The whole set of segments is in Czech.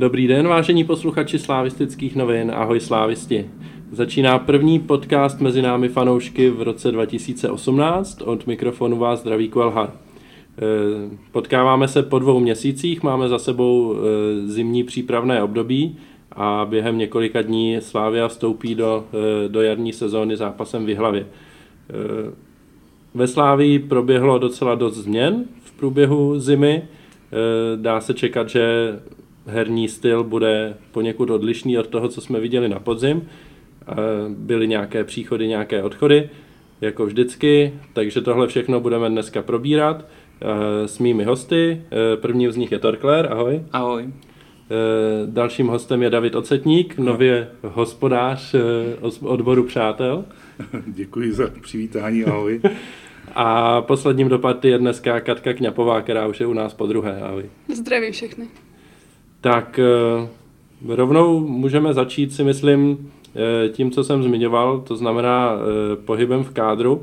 Dobrý den, vážení posluchači slávistických novin, ahoj slávisti. Začíná první podcast mezi námi fanoušky v roce 2018. Od mikrofonu vás zdraví Kvelhar. Eh, potkáváme se po dvou měsících, máme za sebou eh, zimní přípravné období a během několika dní Slávia vstoupí do, eh, do jarní sezóny zápasem v Hlavě. Ve Slávii proběhlo docela dost změn v průběhu zimy. Dá se čekat, že herní styl bude poněkud odlišný od toho, co jsme viděli na podzim. Byly nějaké příchody, nějaké odchody, jako vždycky, takže tohle všechno budeme dneska probírat s mými hosty. První z nich je Torkler, ahoj. Ahoj. Dalším hostem je David Ocetník, nově hospodář odboru Přátel. Děkuji za přivítání, ahoj. A posledním do party je dneska Katka Kňapová, která už je u nás po druhé. Ahoj. Zdravím všechny. Tak rovnou můžeme začít si myslím tím, co jsem zmiňoval, to znamená pohybem v kádru.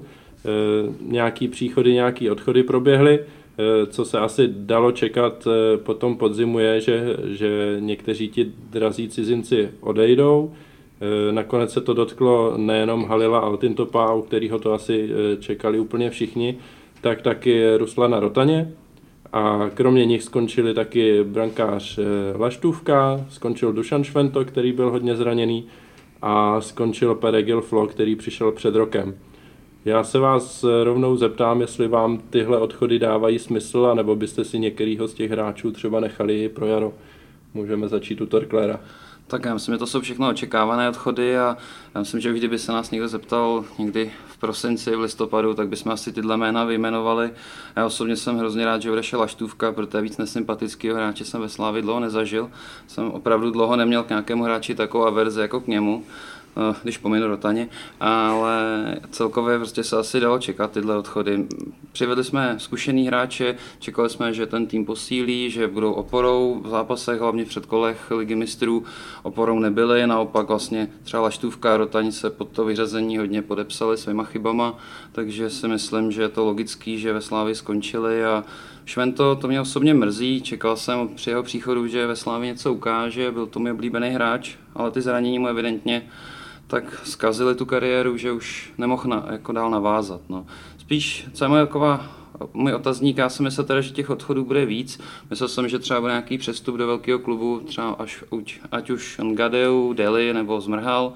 Nějaký příchody, nějaký odchody proběhly. Co se asi dalo čekat po tom podzimu je, že, že někteří ti drazí cizinci odejdou. Nakonec se to dotklo nejenom Halila Altintopa, u kterého to asi čekali úplně všichni, tak taky Ruslana Rotaně. A kromě nich skončili taky brankář Laštůvka, skončil Dušan Švento, který byl hodně zraněný, a skončil Peregil Flo, který přišel před rokem. Já se vás rovnou zeptám, jestli vám tyhle odchody dávají smysl, anebo byste si některýho z těch hráčů třeba nechali pro jaro. Můžeme začít u Torklera. Tak já myslím, že to jsou všechno očekávané odchody a já myslím, že kdyby se nás někdo zeptal někdy v prosinci, v listopadu, tak bychom asi tyhle jména vyjmenovali. Já osobně jsem hrozně rád, že odešel Laštůvka, protože víc nesympatického hráče jsem ve Slávi dlouho nezažil. Jsem opravdu dlouho neměl k nějakému hráči takovou averzi jako k němu. Eh, když pominu Rotaně, ale celkově prostě se asi dalo čekat tyhle odchody. Přivedli jsme zkušený hráče, čekali jsme, že ten tým posílí, že budou oporou v zápasech, hlavně v předkolech ligy mistrů. Oporou nebyly, naopak vlastně třeba Laštůvka Rotaň se pod to vyřazení hodně podepsali svýma chybama, takže si myslím, že je to logický, že ve Slávi skončili a Švento to mě osobně mrzí, čekal jsem při jeho příchodu, že ve Slávi něco ukáže, byl to můj oblíbený hráč, ale ty zranění mu evidentně tak zkazili tu kariéru, že už nemohl na, jako dál navázat. No. Spíš, co je moje taková, můj otazník, já si myslel teda, že těch odchodů bude víc. Myslel jsem, že třeba bude nějaký přestup do velkého klubu, třeba až, ať už Ngadeu, Deli nebo Zmrhal,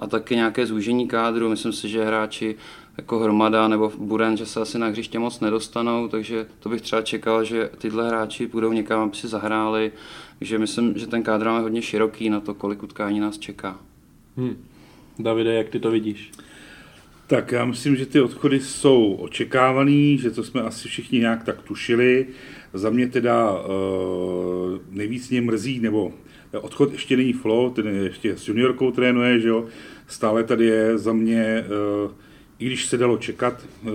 a taky nějaké zúžení kádru. Myslím si, že hráči jako Hromada nebo Buren, že se asi na hřiště moc nedostanou, takže to bych třeba čekal, že tyhle hráči budou někam, aby si zahráli. Takže myslím, že ten kádr je hodně široký na to, kolik utkání nás čeká. Hmm. Davide, jak ty to vidíš? Tak já myslím, že ty odchody jsou očekávaný, že to jsme asi všichni nějak tak tušili. Za mě teda uh, nejvíc mě mrzí, nebo odchod ještě není Flo, ten ještě s juniorkou trénuje, že jo. Stále tady je za mě, uh, i když se dalo čekat, uh,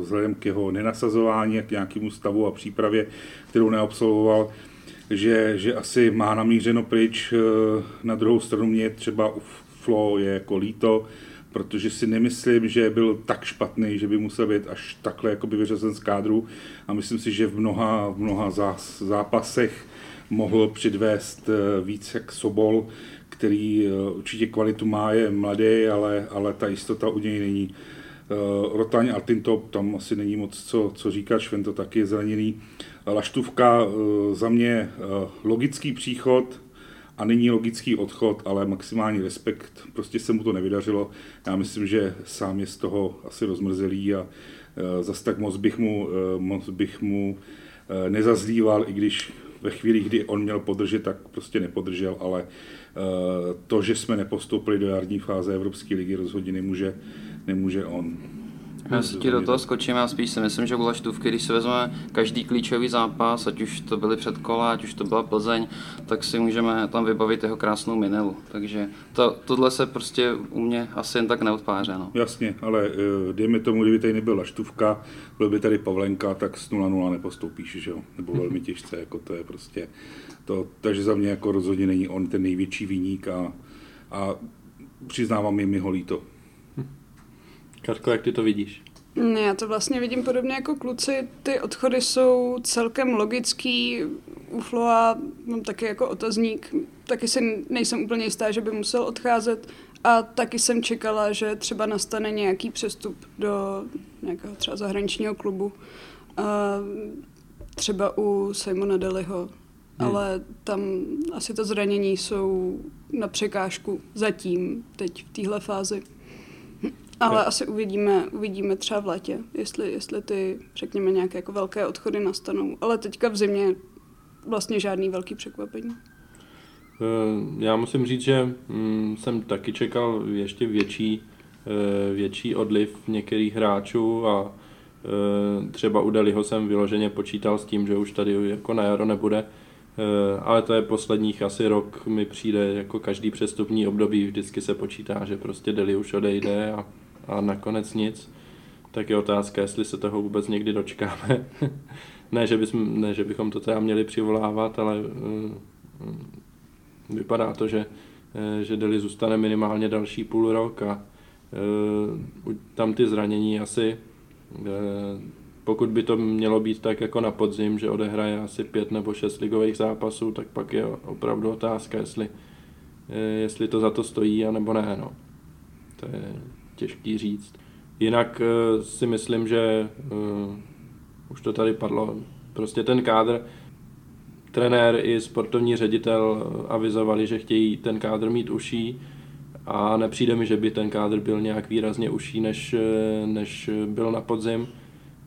vzhledem k jeho nenasazování k nějakému stavu a přípravě, kterou neabsolvoval, že, že asi má namířeno pryč. Na druhou stranu mě třeba Flo je jako líto, protože si nemyslím, že byl tak špatný, že by musel být až takhle jakoby vyřazen z kádru a myslím si, že v mnoha, v mnoha zápasech mohl předvést eh, víc jak Sobol, který eh, určitě kvalitu má, je mladý, ale, ale ta jistota u něj není. Eh, Rotaň a Tinto, tam asi není moc co, co říkat, Šven to taky je zraněný. Laštůvka za mě logický příchod, a není logický odchod, ale maximální respekt. Prostě se mu to nevydařilo. Já myslím, že sám je z toho asi rozmrzelý a e, zase tak moc bych mu, e, moc bych mu e, nezazlíval, i když ve chvíli, kdy on měl podržet, tak prostě nepodržel, ale to, že jsme nepostoupili do jarní fáze Evropské ligy, rozhodně nemůže, nemůže on. Já si ti do toho skočím, já spíš si myslím, že byla štůvky, když si vezmeme každý klíčový zápas, ať už to byly předkola, ať už to byla Plzeň, tak si můžeme tam vybavit jeho krásnou minelu. Takže to, tohle se prostě u mě asi jen tak neodpáře. No. Jasně, ale uh, dejme tomu, kdyby tady nebyla štůvka, byl by tady Pavlenka, tak z 0-0 nepostoupíš, že jo? Nebo velmi těžce, jako to je prostě to, takže za mě jako rozhodně není on ten největší výnik a, a přiznávám jim mi ho líto. Katko, jak ty to vidíš? Ne, já to vlastně vidím podobně jako kluci. Ty odchody jsou celkem logický. u Floa mám taky jako otazník, taky si nejsem úplně jistá, že by musel odcházet a taky jsem čekala, že třeba nastane nějaký přestup do nějakého třeba zahraničního klubu. Třeba u Simona Deliho, hmm. ale tam asi to zranění jsou na překážku zatím, teď v téhle fázi. Ale asi uvidíme, uvidíme třeba v létě, jestli, jestli ty, řekněme, nějaké jako velké odchody nastanou. Ale teďka v zimě vlastně žádný velký překvapení. Eh, já musím říct, že mm, jsem taky čekal ještě větší, eh, větší odliv některých hráčů a eh, třeba u Deliho jsem vyloženě počítal s tím, že už tady jako na jaro nebude, ale to je posledních asi rok mi přijde jako každý přestupní období, vždycky se počítá, že prostě Deli už odejde a, a nakonec nic. Tak je otázka, jestli se toho vůbec někdy dočkáme. ne, že bychom, ne, že bychom to teda měli přivolávat, ale vypadá to, že, eh, že Deli zůstane minimálně další půl rok a eh, tam ty zranění asi, eh, pokud by to mělo být tak jako na podzim, že odehraje asi pět nebo šest ligových zápasů, tak pak je opravdu otázka, jestli, jestli to za to stojí, anebo ne. No. To je těžký říct. Jinak si myslím, že už to tady padlo, prostě ten kádr, trenér i sportovní ředitel avizovali, že chtějí ten kádr mít uší a nepřijde mi, že by ten kádr byl nějak výrazně uší, než, než byl na podzim.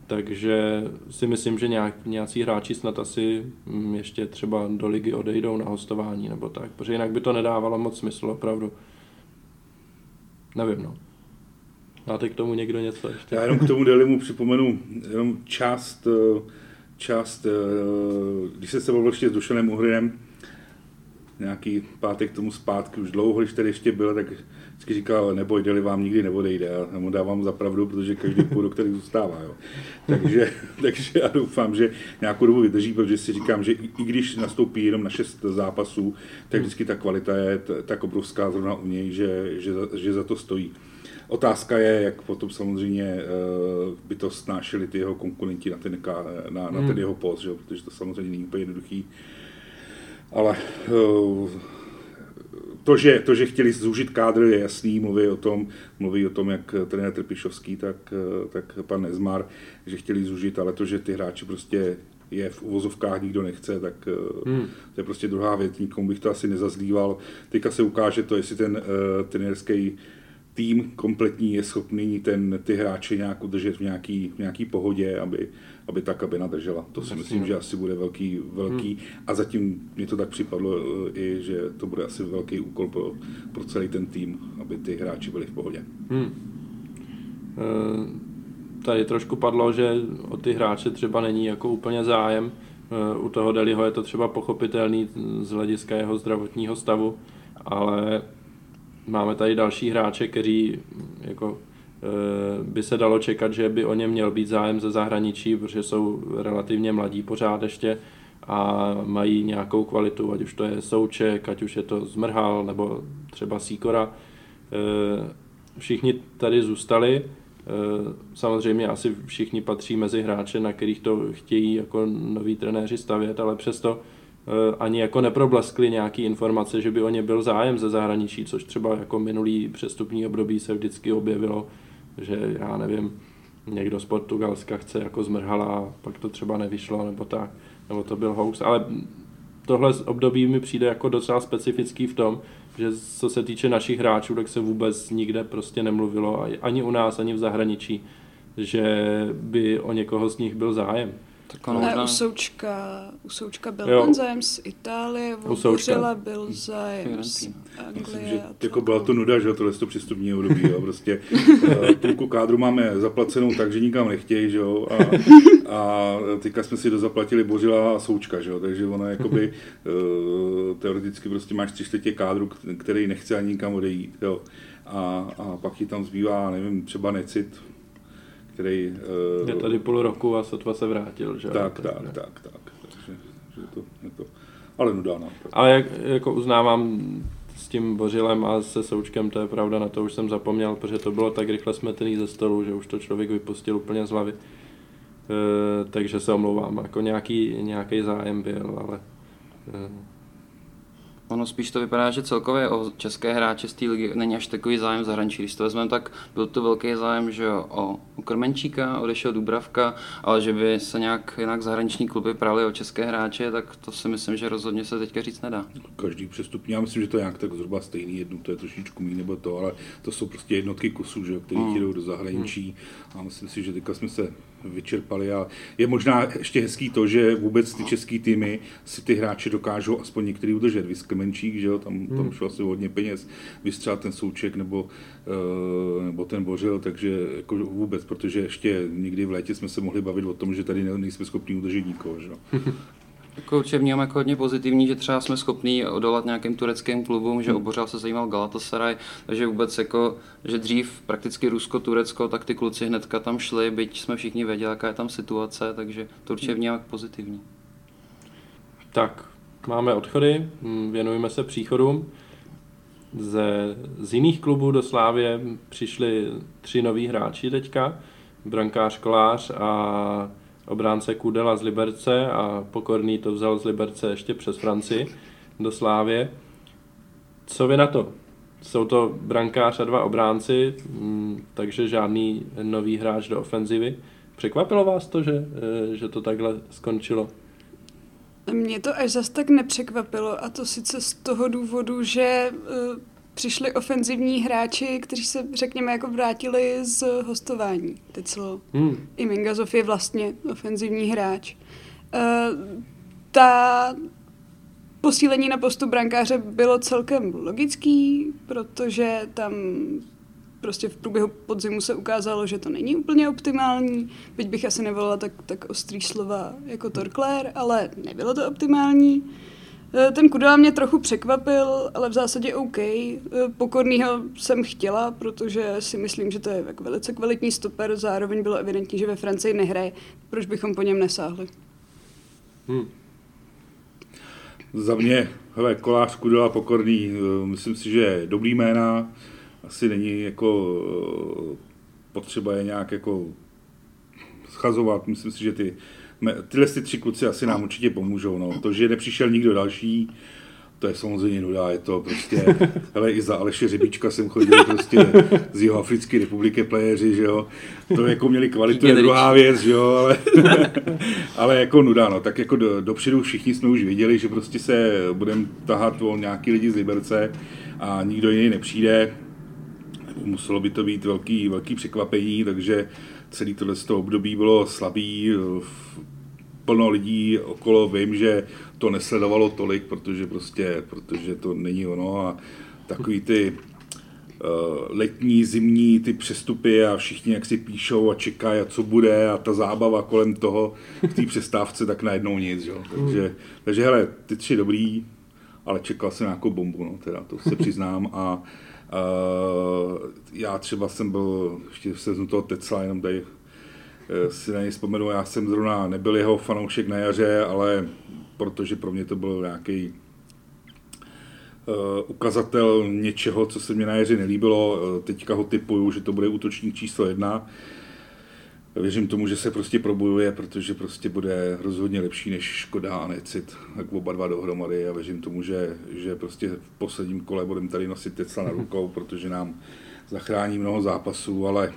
Takže si myslím, že nějak, nějací hráči snad asi mm, ještě třeba do ligy odejdou na hostování nebo tak, protože jinak by to nedávalo moc smysl opravdu. Nevím, no. Máte k tomu někdo něco ještě? Já jenom k tomu Delimu připomenu jenom část uh část, eh, když se se bavil ještě s Dušanem Uhrinem, nějaký pátek tomu zpátky, už dlouho, když tady ještě byl, tak vždycky říkal, neboj, deli vám nikdy neodejde. Já mu dávám za pravdu, protože každý půl rok tady zůstává. Jo. Takže, takže já doufám, že nějakou dobu vydrží, protože si říkám, že i, i když nastoupí jenom na šest zápasů, tak vždycky ta kvalita je tak obrovská zrovna u něj, že, že, že za to stojí. Otázka je, jak potom samozřejmě eh, by to snášeli ty jeho konkurenti na ten, na, na ten hmm. jeho post, že? protože to samozřejmě není úplně jednoduchý. Ale eh, to, že, to, že chtěli zúžit kádr, je jasný, mluví o tom, mluví o tom jak trenér Trpišovský, tak, eh, tak pan Nezmar, že chtěli zúžit, ale to, že ty hráči prostě je v uvozovkách nikdo nechce, tak hmm. to je prostě druhá věc, nikomu bych to asi nezazlíval. Teďka se ukáže to, jestli ten uh, trenérský tým kompletní je schopný ten, ty hráče nějak udržet v nějaký, v nějaký pohodě, aby, aby tak, aby nadržela. To si myslím, že asi bude velký, velký hmm. a zatím mi to tak připadlo eh, i, že to bude asi velký úkol pro, pro celý ten tým, aby ty hráči byli v pohodě. Hmm. E, tady trošku padlo, že o ty hráče třeba není jako úplně zájem. E, u toho Deliho je to třeba pochopitelný z hlediska jeho zdravotního stavu, ale máme tady další hráče, kteří jako eh, by se dalo čekat, že by o ně měl být zájem ze zahraničí, protože jsou relativně mladí pořád ještě a mají nějakou kvalitu, ať už to je Souček, ať už je to Zmrhal nebo třeba Síkora. Eh, všichni tady zůstali, eh, samozřejmě asi všichni patří mezi hráče, na kterých to chtějí jako noví trenéři stavět, ale přesto ani jako neprobleskly nějaký informace, že by o ně byl zájem ze zahraničí, což třeba jako minulý přestupní období se vždycky objevilo, že já nevím, někdo z Portugalska chce jako zmrhala a pak to třeba nevyšlo nebo tak, nebo to byl hoax, ale tohle období mi přijde jako docela specifický v tom, že co se týče našich hráčů, tak se vůbec nikde prostě nemluvilo, ani u nás, ani v zahraničí, že by o někoho z nich byl zájem. Tak ono možná... u Součka, u Součka byl jo. ten zájem z Itálie, u Bořila byl zájem z Anglie. Myslím, že jako byla to nuda, že tohle to přistupní období, jo, prostě eh, půlku kádru máme zaplacenou tak, že nikam nechtějí, že jo, a, a teďka jsme si dozaplatili Bořila a Součka, že jo, takže ono jakoby uh, teoreticky prostě máš tři čtvrtě kádru, který nechce ani nikam odejít, jo. A, a pak ti tam zbývá, nevím, třeba necit, který... Uh, je tady půl roku a sotva se vrátil, že? Tak, tak, tak, tak, tak. Takže, že to, je to, ale nudá nám. No. Ale jak, jako uznávám s tím Bořilem a se Součkem, to je pravda, na to už jsem zapomněl, protože to bylo tak rychle smetený ze stolu, že už to člověk vypustil úplně z hlavy. takže se omlouvám, jako nějaký, nějaký zájem byl, ale Ono spíš to vypadá, že celkově o české hráče z té ligy není až takový zájem v zahraničí. Když to vezmeme, tak byl to velký zájem že o, o Krmenčíka, odešel Dubravka, ale že by se nějak jinak zahraniční kluby prali o české hráče, tak to si myslím, že rozhodně se teďka říct nedá. Každý přestupní, já myslím, že to je nějak tak zhruba stejný, jednu to je trošičku méně nebo to, ale to jsou prostě jednotky kusů, že jo, který hmm. jdou do zahraničí hmm. a myslím si, že teďka jsme se vyčerpali a je možná ještě hezký to, že vůbec ty český týmy si ty hráče dokážou aspoň některý udržet. Vy Klemenčík, že jo, tam, hmm. tam šlo asi hodně peněz, vystřel ten Souček nebo, uh, nebo ten Bořil, takže jako vůbec, protože ještě nikdy v létě jsme se mohli bavit o tom, že tady nejsme schopni udržet nikoho, že jo. Jako určitě vnímám jako hodně pozitivní, že třeba jsme schopní odolat nějakým tureckým klubům, že hmm. obořál se zajímal Galatasaray, takže vůbec jako, že dřív prakticky Rusko, Turecko, tak ty kluci hnedka tam šli, byť jsme všichni věděli, jaká je tam situace, takže to určitě vnímám jako pozitivní. Tak, máme odchody, hm, věnujeme se příchodům. Ze, z jiných klubů do Slávě přišli tři noví hráči teďka, brankář Kolář a obránce Kudela z Liberce a Pokorný to vzal z Liberce ještě přes Francii do Slávě. Co vy na to? Jsou to brankář a dva obránci, mm, takže žádný nový hráč do ofenzivy. Překvapilo vás to, že, eh, že to takhle skončilo? Mě to až zas tak nepřekvapilo a to sice z toho důvodu, že eh, přišli ofenzivní hráči, kteří se, řekněme, jako vrátili z hostování. Teclo. Hmm. I Mingazov je vlastně ofenzivní hráč. Uh, ta posílení na postu brankáře bylo celkem logický, protože tam prostě v průběhu podzimu se ukázalo, že to není úplně optimální, byť bych asi nevolila tak, tak ostrý slova jako Torkler, ale nebylo to optimální. Eh, ten Kudela mě trochu překvapil, ale v zásadě OK. Eh, pokornýho jsem chtěla, protože si myslím, že to je jako velice kvalitní stoper, zároveň bylo evidentní, že ve Francii nehraje. Proč bychom po něm nesáhli? Hmm. Za mě, hele, Kolář, Kudela, Pokorný, eh, myslím si, že dobrý jména, asi není jako potřeba je nějak jako schazovat, myslím si, že ty tyhle ty tři kluci asi nám určitě pomůžou. No. To, že nepřišel nikdo další, to je samozřejmě nuda, je to prostě, hele, i za Aleše Řebíčka jsem chodil prostě z jeho Africké republiky playeři, že jo, to jako měli kvalitu, je druhá věc, že jo, ale, ale jako nuda, no, tak jako do, dopředu všichni jsme už viděli, že prostě se budeme tahat o nějaký lidi z Liberce a nikdo jiný nepřijde, muselo by to být velký, velký překvapení, takže celý tohle období bylo slabý, plno lidí okolo, vím, že to nesledovalo tolik, protože prostě, protože to není ono a takový ty uh, letní, zimní ty přestupy a všichni jak si píšou a čekají a co bude a ta zábava kolem toho v té přestávce tak najednou nic, jo. Takže, takže hele, ty tři dobrý, ale čekal jsem nějakou bombu, no, teda, to se přiznám a já třeba jsem byl, ještě se toho Tecla, jenom tady Eh, si na něj vzpomenu, já jsem zrovna nebyl jeho fanoušek na jaře, ale protože pro mě to byl nějaký uh, ukazatel něčeho, co se mi na jaře nelíbilo. Teďka ho typuju, že to bude útočník číslo jedna. Věřím tomu, že se prostě probojuje, protože prostě bude rozhodně lepší než Škoda a Necit, tak oba dva dohromady a věřím tomu, že, že prostě v posledním kole budeme tady nosit Tesla na rukou, protože nám zachrání mnoho zápasů, ale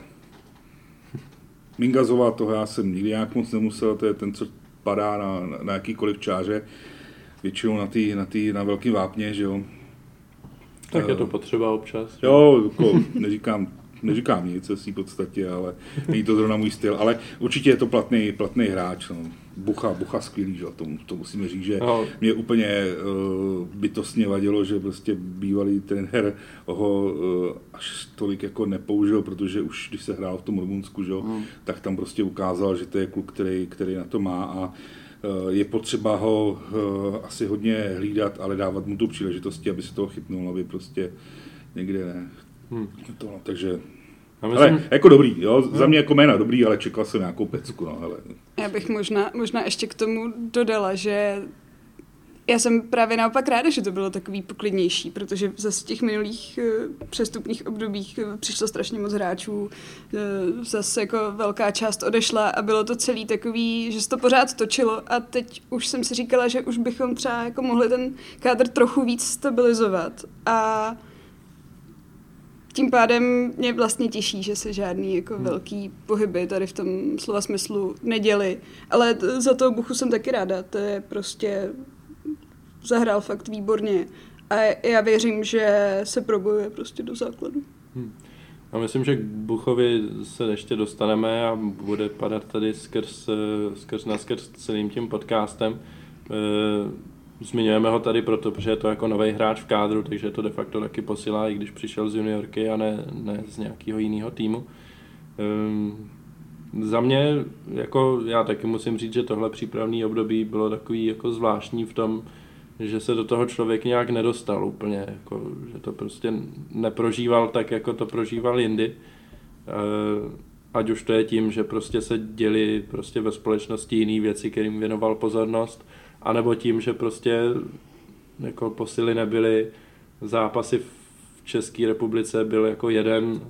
Mingazová, toho já jsem nikdy nějak moc nemusel, to je ten, co padá na, na, na jakýkoliv čáře, většinou na, tý, na, tý, na velký vápně, že jo. Tak je to potřeba občas. Jo, jako, neříkám, neříkám nic v podstatě, ale není to zrovna můj styl, ale určitě je to platný, platný hráč. No. Bucha, Bucha skvělý, že? To, to musíme říct, že no. mě úplně uh, bytostně vadilo, že prostě bývalý trenér ho uh, až tolik jako nepoužil, protože už když se hrál v tom Rumunsku, že? Mm. tak tam prostě ukázal, že to je kluk, který, který na to má a uh, je potřeba ho asi hodně hlídat, ale dávat mu tu příležitosti, aby se toho chytnul, aby prostě někde ne. Hmm. To, no, takže myslím... Ale jako dobrý, jo, za hmm. mě jako jména dobrý, ale čekal jsem nějakou pecku, no, hele. Já bych možná, možná ještě k tomu dodala, že já jsem právě naopak ráda, že to bylo takový poklidnější, protože zase v těch minulých uh, přestupních obdobích uh, přišlo strašně moc hráčů, uh, zase jako velká část odešla a bylo to celý takový, že se to pořád točilo a teď už jsem si říkala, že už bychom třeba jako mohli ten kádr trochu víc stabilizovat a tím pádem mě vlastně těší, že se žádný jako hmm. velký pohyby tady v tom slova smyslu neděli. Ale za to Buchu jsem taky ráda. To je prostě zahrál fakt výborně. A já věřím, že se probojuje prostě do základu. Hmm. Já myslím, že k Buchovi se ještě dostaneme a bude padat tady skrz, skrz na skrz celým tím podcastem. E, Zmiňujeme ho tady proto, protože je to jako nový hráč v kádru, takže to de facto taky posílá, i když přišel z juniorky a ne, ne z nějakého jiného týmu. Um, za mě, jako já taky musím říct, že tohle přípravné období bylo takový jako zvláštní v tom, že se do toho člověk nějak nedostal úplně, jako, že to prostě neprožíval tak, jako to prožíval jindy. Uh, ať už to je tím, že prostě se děli prostě ve společnosti jiné věci, kterým věnoval pozornost, anebo tím, že prostě jako posily nebyly, zápasy v České republice byl jako jeden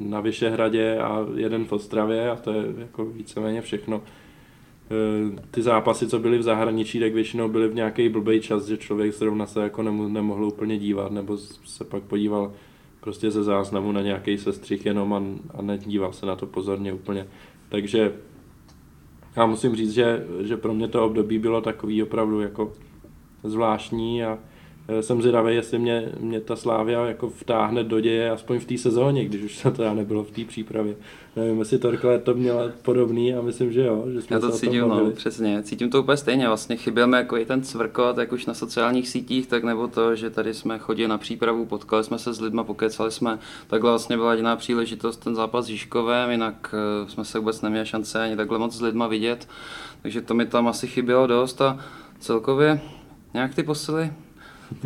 na Vyšehradě a jeden v Ostravě a to je jako víceméně všechno. E, ty zápasy, co byly v zahraničí, tak většinou byly v nějaký blbý čas, že člověk zrovna se jako nemohl úplně dívat, nebo se pak podíval prostě ze záznamu na nějaký sestřih jenom a, a nedíval se na to pozorně úplně. Takže já musím říct, že, že pro mě to období bylo takový opravdu jako zvláštní a jsem zvědavý, jestli mě, mě ta Slávia jako vtáhne do děje, aspoň v té sezóně, když už to teda nebylo v té přípravě. Nevím, jestli Torkle to měla podobný a myslím, že jo. Že jsme Já to cítím, no, přesně. Cítím to úplně stejně. Vlastně chyběl mi jako i ten cvrkot, jak už na sociálních sítích, tak nebo to, že tady jsme chodili na přípravu, potkali jsme se s lidmi, pokecali jsme. Takhle vlastně byla jediná příležitost ten zápas s Žižkovem, jinak uh, jsme se vůbec neměli šance ani takhle moc s lidma vidět. Takže to mi tam asi chybělo dost a celkově nějak ty posily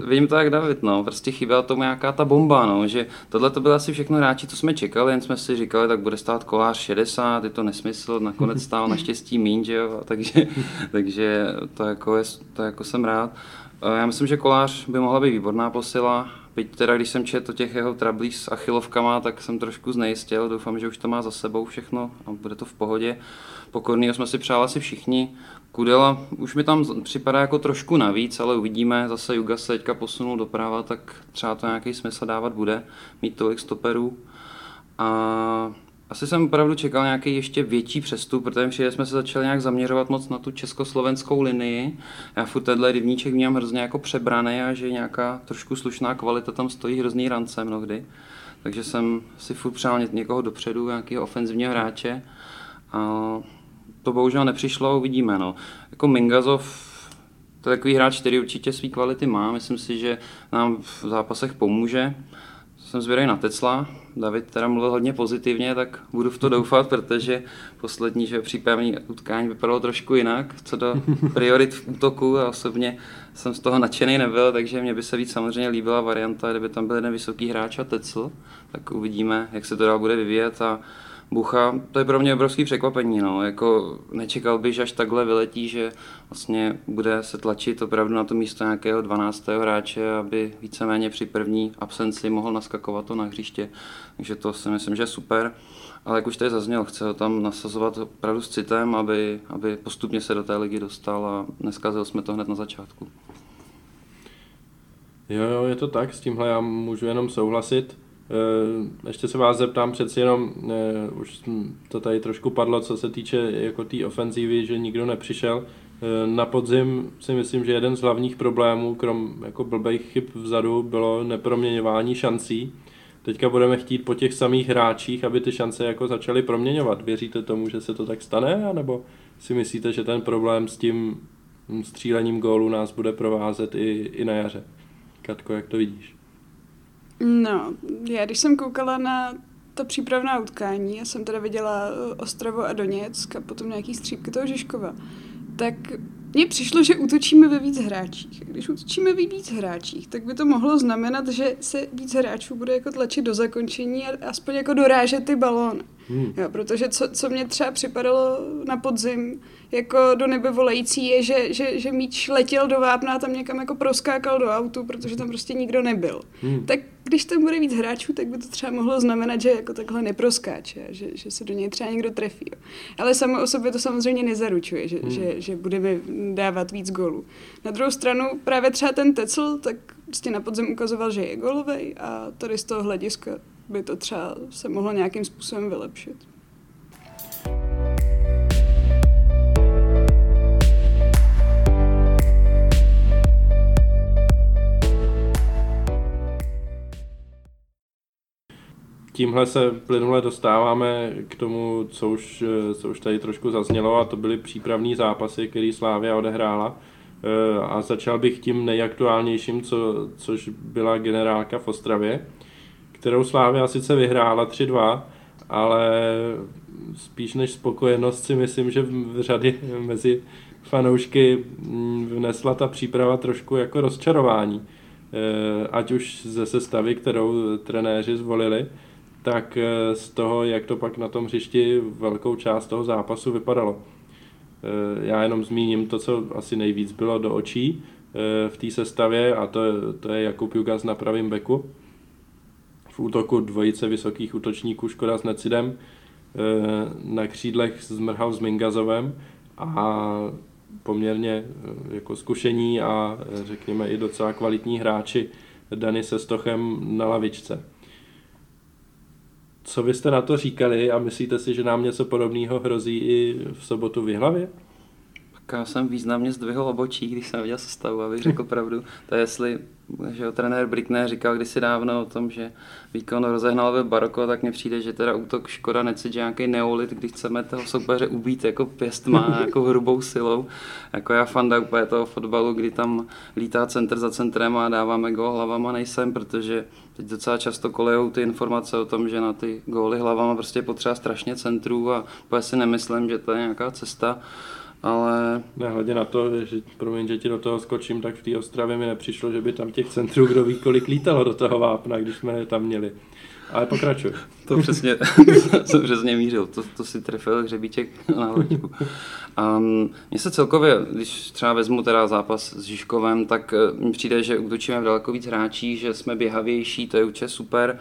Vím to jak David, no, prostě chyběla tomu nějaká ta bomba, no, že tohle to byly asi všechno hráči, co jsme čekali, jen jsme si říkali, tak bude stát kolář 60, je to nesmysl, nakonec stál naštěstí míň, že jo, takže, takže to jako, je, to jako jsem rád. Já myslím, že kolář by mohla být výborná posila, Byť teda, když jsem četl těch jeho trablích s achilovkama, tak jsem trošku znejistil. Doufám, že už to má za sebou všechno a bude to v pohodě. Pokornýho jsme si přáli asi všichni. Kudela už mi tam připadá jako trošku navíc, ale uvidíme. Zase Juga se teďka posunul doprava, tak třeba to nějaký smysl dávat bude, mít tolik stoperů. A asi jsem opravdu čekal nějaký ještě větší přestup, protože jsme se začali nějak zaměřovat moc na tu československou linii. Já furt tenhle rybníček měl hrozně jako přebraný a že nějaká trošku slušná kvalita tam stojí hrozný rance mnohdy. Takže jsem si furt přál někoho dopředu, nějakého ofenzivního hráče. A to bohužel nepřišlo, uvidíme. No. Jako Mingazov, to je takový hráč, který určitě své kvality má. Myslím si, že nám v zápasech pomůže. Jsem zvědavý na Tecla. David teda mluvil hodně pozitivně, tak budu v to doufat, protože poslední že přípravní utkání vypadalo trošku jinak, co do priorit v útoku a osobně jsem z toho nadšený nebyl, takže mě by se víc samozřejmě líbila varianta, kdyby tam byl jeden vysoký hráč a Tecl, tak uvidíme, jak se to dál bude vyvíjet a Bucha, to je pro mě obrovský překvapení, no. jako nečekal bych, že až takhle vyletí, že vlastně bude se tlačit opravdu na to místo nějakého 12. hráče, aby víceméně při první absenci mohl naskakovat to na hřiště, takže to si myslím, že je super. Ale jak už tady zazněl, chce ho tam nasazovat opravdu s citem, aby, aby postupně se do té ligy dostal a neskazil jsme to hned na začátku. Jo, jo, je to tak, s tímhle já můžu jenom souhlasit. Eh, ještě se vás zeptám přeci jenom, eh, už to tady trošku padlo, co se týče jako té ofenzívy, že nikdo nepřišel. Eh, na podzim si myslím, že jeden z hlavních problémů, krom jako blbých chyb vzadu, bylo neproměňování šancí. Teďka budeme chtít po těch samých hráčích, aby ty šance jako začaly proměňovat. Věříte tomu, že se to tak stane, anebo si myslíte, že ten problém s tím střílením gólu nás bude provázet i, i na jaře? Katko, jak to vidíš? No, já když jsem koukala na to přípravná utkání, já jsem teda viděla eh, Ostravu a Doněck a potom nějaký střípky toho Žižkova, tak mně přišlo, že útočíme ve víc hráčích. Když útočíme ve víc hráčích, tak by to mohlo znamenat, že se víc hráčů bude jako tlačit do zakončení a aspoň jako dorážet ty balóny. Hmm. Jo, protože co, co mě třeba připadalo na podzim jako do nebe volající je, že, že, že míč letěl do vápna a tam někam jako proskákal do autu, protože tam prostě nikdo nebyl. Hmm. Tak když tam bude víc hráčů, tak by to třeba mohlo znamenat, že jako takhle neproskáče, že, že se do něj třeba někdo trefí. Jo. Ale samo o sobě to samozřejmě nezaručuje, že, hmm. že, že budeme dávat víc golů. Na druhou stranu právě třeba ten Tecl, tak prostě na podzim ukazoval, že je golovej a tady z toho hlediska by to třeba se mohlo nějakým způsobem vylepšit. Tímhle se plynule dostáváme k tomu, co už, co už tady trošku zaznělo, a to byly přípravní zápasy, které Slávia odehrála. Eh, a začal bych tím nejaktuálnějším, co, což byla generálka v Ostravě, kterou Slávia sice vyhrála 3-2, ale spíš než spokojenost si myslím, že v řady mezi fanoušky mm, vnesla ta příprava trošku jako rozčarování. Eh, ať už ze sestavy, kterou trenéři zvolili, tak eh, z toho, jak to pak na tom hřišti velkou část toho zápasu vypadalo. Eh, já jenom zmíním to, co asi nejvíc bylo do očí v té sestavě a to, to je Jakub Jugas na pravém beku v útoku dvojice vysokých útočníků Škoda s Necidem, eh, na křídlech zmrhal s Mingazovem a poměrně eh, jako zkušení a eh, řekněme i docela kvalitní hráči Dany se Stochem na lavičce. Co byste na to říkali a myslíte si, že nám něco podobného hrozí i v sobotu v Jihlavě? Já jsem významně zdvihl obočí, když jsem viděl sestavu, abych řekl pravdu. To je, jestli že jo, trenér Brickner říkal kdysi dávno o tom, že výkon rozehnal ve Baroko, tak mně přijde, že teda útok Škoda necítí nějaký neolit, když chceme toho soupeře ubít jako pěstma, jako hrubou silou. Jako já fanda úplně toho fotbalu, kdy tam lítá centr za centrem a dáváme gol hlavama nejsem, protože teď docela často kolejou ty informace o tom, že na ty góly hlavama prostě potřeba strašně centrů a úplně si nemyslím, že to je nějaká cesta ale... Nehledě na to, že, promiň, že ti do toho skočím, tak v té Ostravě mi nepřišlo, že by tam těch centrů, kdo ví, kolik lítalo do toho vápna, když jsme je tam měli. Ale pokračuj. To přesně, jsem přesně mířil, to, to si trefil hřebíček na loďku. Um, mně se celkově, když třeba vezmu teda zápas s Žižkovem, tak eh, mi přijde, že útočíme v daleko víc hráčí, že jsme běhavější, to je určitě super,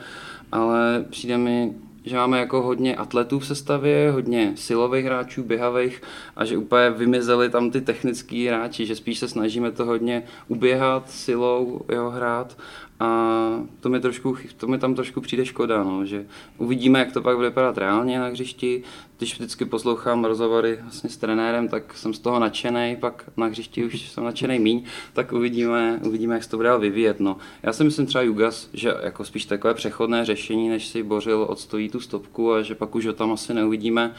ale přijde mi, že máme jako hodně atletů v sestavě, hodně silových hráčů, běhavých a že úplně vymizeli tam ty technický hráči, že spíš se snažíme to hodně uběhat, silou jeho hrát a to mi, trošku, to mi tam trošku přijde škoda, no, že uvidíme, jak to pak bude vypadat reálně na hřišti. Když vždycky poslouchám rozhovory vlastně s trenérem, tak jsem z toho nadšený, pak na hřišti už jsem nadšený míň, tak uvidíme, uvidíme, jak se to bude vyvíjet. No. Já si myslím třeba Jugas, že jako spíš takové přechodné řešení, než si Bořil odstojí tu stopku a že pak už ho tam asi neuvidíme.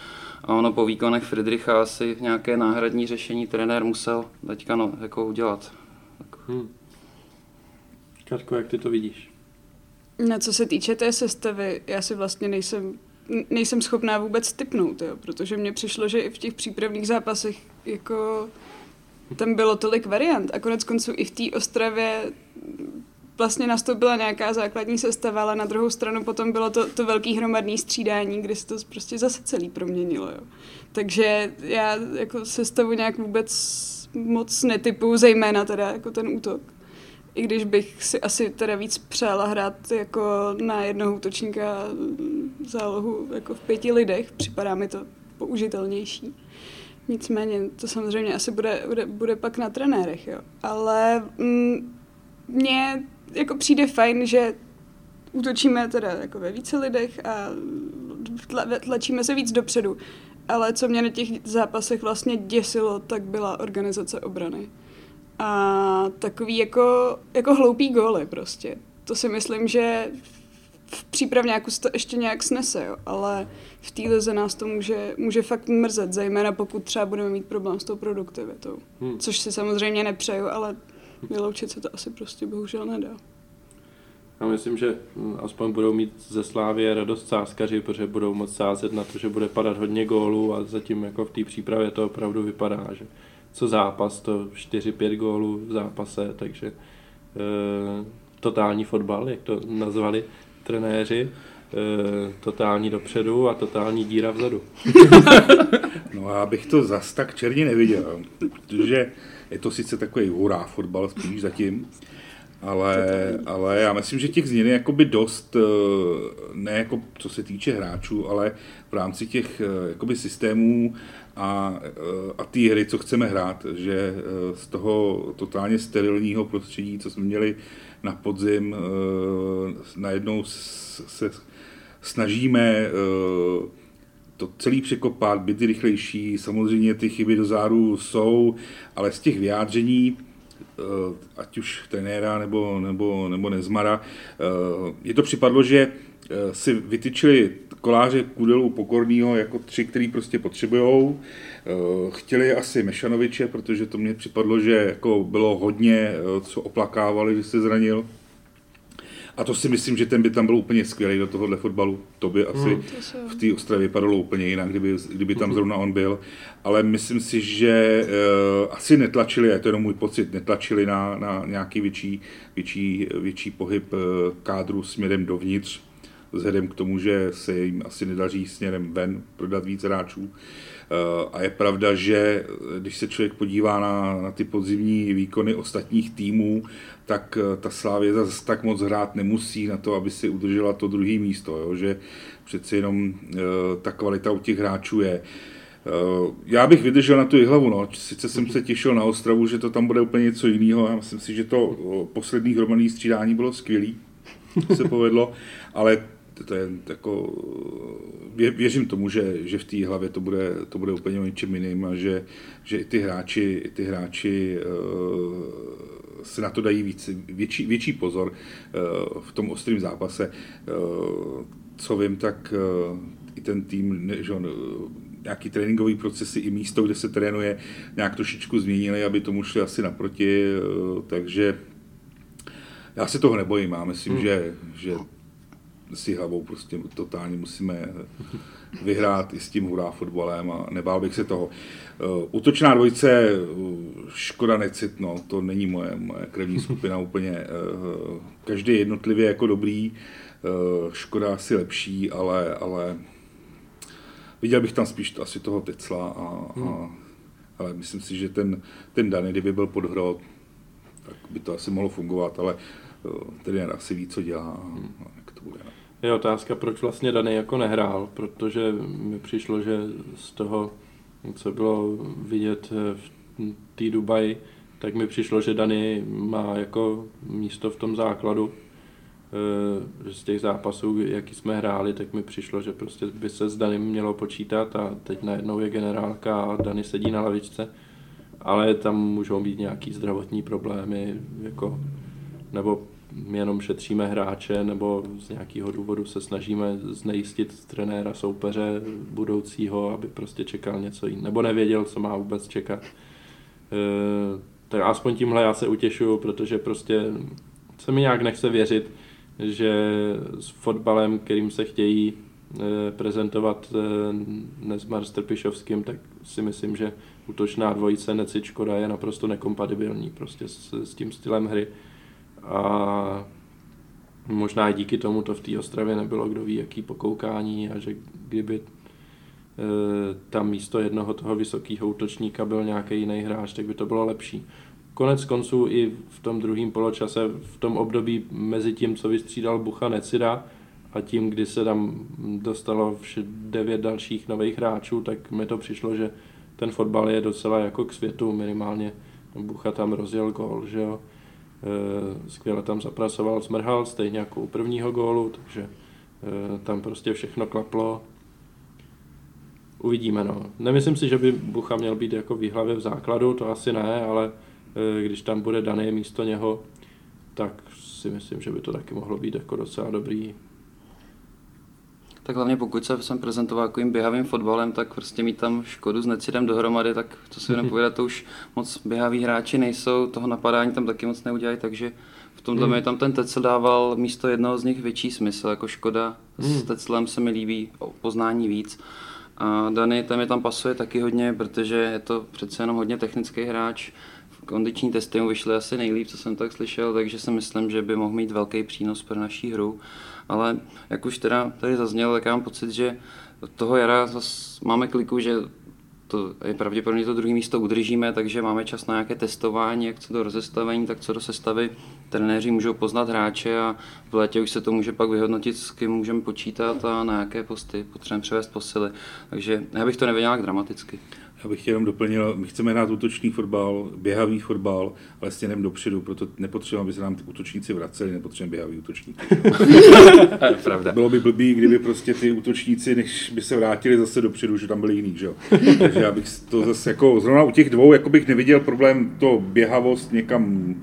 A ono po výkonech Friedricha asi nějaké náhradní řešení trenér musel teďka no, jako udělat. Tak. Hmm. Katko, jak ty to vidíš? Na co se týče té sestavy, já si vlastně nejsem, nejsem schopná vůbec typnout, jo, protože mně přišlo, že i v těch přípravných zápasech jako tam bylo tolik variant a konec konců i v té Ostravě vlastně nastoupila nějaká základní sestava, ale na druhou stranu potom bylo to, to velký hromadný střídání, kdy se to prostě zase celý proměnilo. Jo. Takže já jako sestavu nějak vůbec moc netypu, zejména teda jako ten útok i když bych si asi teda víc přála hrát jako na jednoho útočníka zálohu jako v pěti lidech, připadá mi to použitelnější. Nicméně to samozřejmě asi bude, bude, bude pak na trenérech, jo. Ale mm, mně jako přijde fajn, že útočíme teda jako ve více lidech a tlačíme se víc dopředu. Ale co mě na těch zápasech vlastně děsilo, tak byla organizace obrany a takový jako, jako hloupý góly prostě. To si myslím, že v přípravňáku to ještě nějak snese, jo, ale v té lize nás to může, může fakt mrzet, zejména pokud třeba budeme mít problém s tou produktivitou. Hmm. Což si samozřejmě nepřeju, ale vyloučit se to asi prostě bohužel nedá. Já myslím, že hm, aspoň budou mít ze Slávě radost sáskaři, protože budou moc sázet na to, že bude padat hodně gólů a zatím jako v té přípravě to opravdu vypadá, že co zápas, to 4-5 gólů v zápase, takže e, totální fotbal, jak to nazvali trenéři. totální dopředu a totální díra vzadu. no já bych to zas tak černě neviděl, protože je to sice takový hurá fotbal spíš zatím, ale, ale já myslím, že těch změn je jakoby dost, ne jako co se týče hráčů, ale v rámci těch jakoby systémů a, a té hry, co chceme hrát, že z toho totálně sterilního prostředí, co jsme měli na podzim, najednou se snažíme to celý překopat, být rychlejší, samozřejmě ty chyby do záru jsou, ale z těch vyjádření, ať už trenéra nebo, nebo, nebo Nezmara, je to připadlo, že si vytyčili koláře Kudelu Pokorného jako tři, který prostě potřebujou. Chtěli asi Mešanoviče, protože to mně připadlo, že jako bylo hodně, co oplakávali, že se zranil. A to si myslím, že ten by tam byl úplně skvělý do tohohle fotbalu. To by asi hmm. v té Ostravě vypadalo úplně jinak, kdyby, kdyby tam zrovna on byl. Ale myslím si, že uh, asi netlačili, a to je jenom můj pocit, netlačili na, na nějaký větší, větší, větší pohyb uh, kádru směrem dovnitř, vzhledem k tomu, že se jim asi nedaří směrem ven prodat víc hráčů. Eh, a je pravda, že když se člověk podívá na, na ty podzimní výkony ostatních týmů, tak eh, ta Slávě zase tak moc hrát nemusí na to, aby si udržela to druhé místo, jo? že přeci jenom ta kvalita u těch hráčů je. Já bych vydržel na tu hlavu, no. sice jsem se těšil na Ostravu, že to tam bude úplně něco jiného, já myslím si, že to poslední hromadné střídání bylo skvělé, se povedlo, ale to je jako, vě, věřím tomu, že, že v té hlavě to bude, to bude úplně o něčem jiným a že, že i ty hráči, i ty hráči uh, se na to dají víc, větší, větší pozor uh, v tom ostrém zápase. Uh, co vím, tak i ten tým, že on, nějaký tréninkový procesy i místo, kde se trénuje, nějak trošičku změnili, aby tomu šli asi naproti, takže já se toho nebojím, já myslím, hmm. že, že si hlavou prostě totálně musíme vyhrát i s tím hurá fotbalem a nebál bych se toho. Uh, útočná dvojice, uh, škoda necit, no, to není moje, moje krevní skupina úplně. Uh, každý jednotlivě jako dobrý, škoda asi lepší, ale, ale viděl bych tam spíš asi toho Tecla a, a hmm. ale myslím si, že ten, ten Dany, kdyby byl pod hrot, tak by to asi mohlo fungovat, ale ten asi ví, co dělá a jak to bude. No je otázka, proč vlastně Dany jako nehrál, protože mi přišlo, že z toho, co bylo vidět v té Dubaji, tak mi přišlo, že Dany má jako místo v tom základu, eh, z těch zápasů, jaký jsme hráli, tak mi přišlo, že prostě by se s Danym mělo počítat a teď najednou je generálka a Dany sedí na lavičce, ale tam můžou být nějaký zdravotní problémy, jako, nebo jenom šetříme hráče nebo z nějakého důvodu se snažíme znejistit trenéra soupeře budoucího, aby prostě čekal něco jiného, nebo nevěděl, co má vůbec čekat. E, tak aspoň tímhle já se utěšuju, protože prostě se mi nějak nechce věřit, že s fotbalem, kterým se chtějí e, prezentovat e, Nezmar s Trpišovským, tak si myslím, že útočná dvojice Necičkoda je naprosto nekompatibilní prostě s, s tím stylem hry a možná i díky tomu to v té Ostravě nebylo kdo ví jaký pokoukání a že kdyby e, tam místo jednoho toho vysokého útočníka byl nějaký jiný hráč, tak by to bylo lepší. Konec konců i v tom druhém poločase, v tom období mezi tím, co vystřídal Bucha Necida a tím, kdy se tam dostalo devět dalších nových hráčů, tak mi to přišlo, že ten fotbal je docela jako k světu minimálně. Bucha tam rozjel gol, že jo Eh, skvěle tam zapracoval, zmrhal, stejně jako u prvního gólu, takže eh, tam prostě všechno klaplo. Uvidíme, no. Nemyslím si, že by Bucha měl být jako výhlavě v základu, to asi ne, ale eh, když tam bude daný místo něho, tak si myslím, že by to taky mohlo být jako docela dobrý tak hlavně pokud se jsem prezentoval takovým běhavým fotbalem, tak prostě mít tam Škodu s Necidem dohromady, tak to si jenom povědat, to už moc běhaví hráči nejsou, toho napadání tam taky moc neudělají, takže v tomhle mm. mi tam ten Tecel dával místo jednoho z nich větší smysl, jako Škoda mm. s Teclem se mi líbí o poznání víc. A Dany tam je tam pasuje taky hodně, protože je to přece jenom hodně technický hráč, kondiční testy mu vyšly asi nejlíp, co jsem tak slyšel, takže si myslím, že by mohl mít velký přínos pro naší hru. Ale jak už teda tady zaznělo, tak já mám pocit, že toho jara zase máme kliku, že to je pravděpodobně to druhé místo udržíme, takže máme čas na nějaké testování, jak co do rozestavení, tak co do sestavy. Trenéři můžou poznat hráče a v létě už se to může pak vyhodnotit, s kým můžeme počítat a na jaké posty potřebujeme převést posily. Takže já bych to nevěděl nějak dramaticky. Já bych jenom doplnil, my chceme hrát útočný fotbal, běhavý fotbal, ale stěnem dopředu, proto nepotřebujeme, aby se nám ty útočníci vraceli, nepotřebujeme běhavý útočníky. Pravda. Bylo by blbý, kdyby prostě ty útočníci, než by se vrátili zase dopředu, že tam byli jiný, že jo. Takže já bych to zase jako, zrovna u těch dvou, jako bych neviděl problém to běhavost někam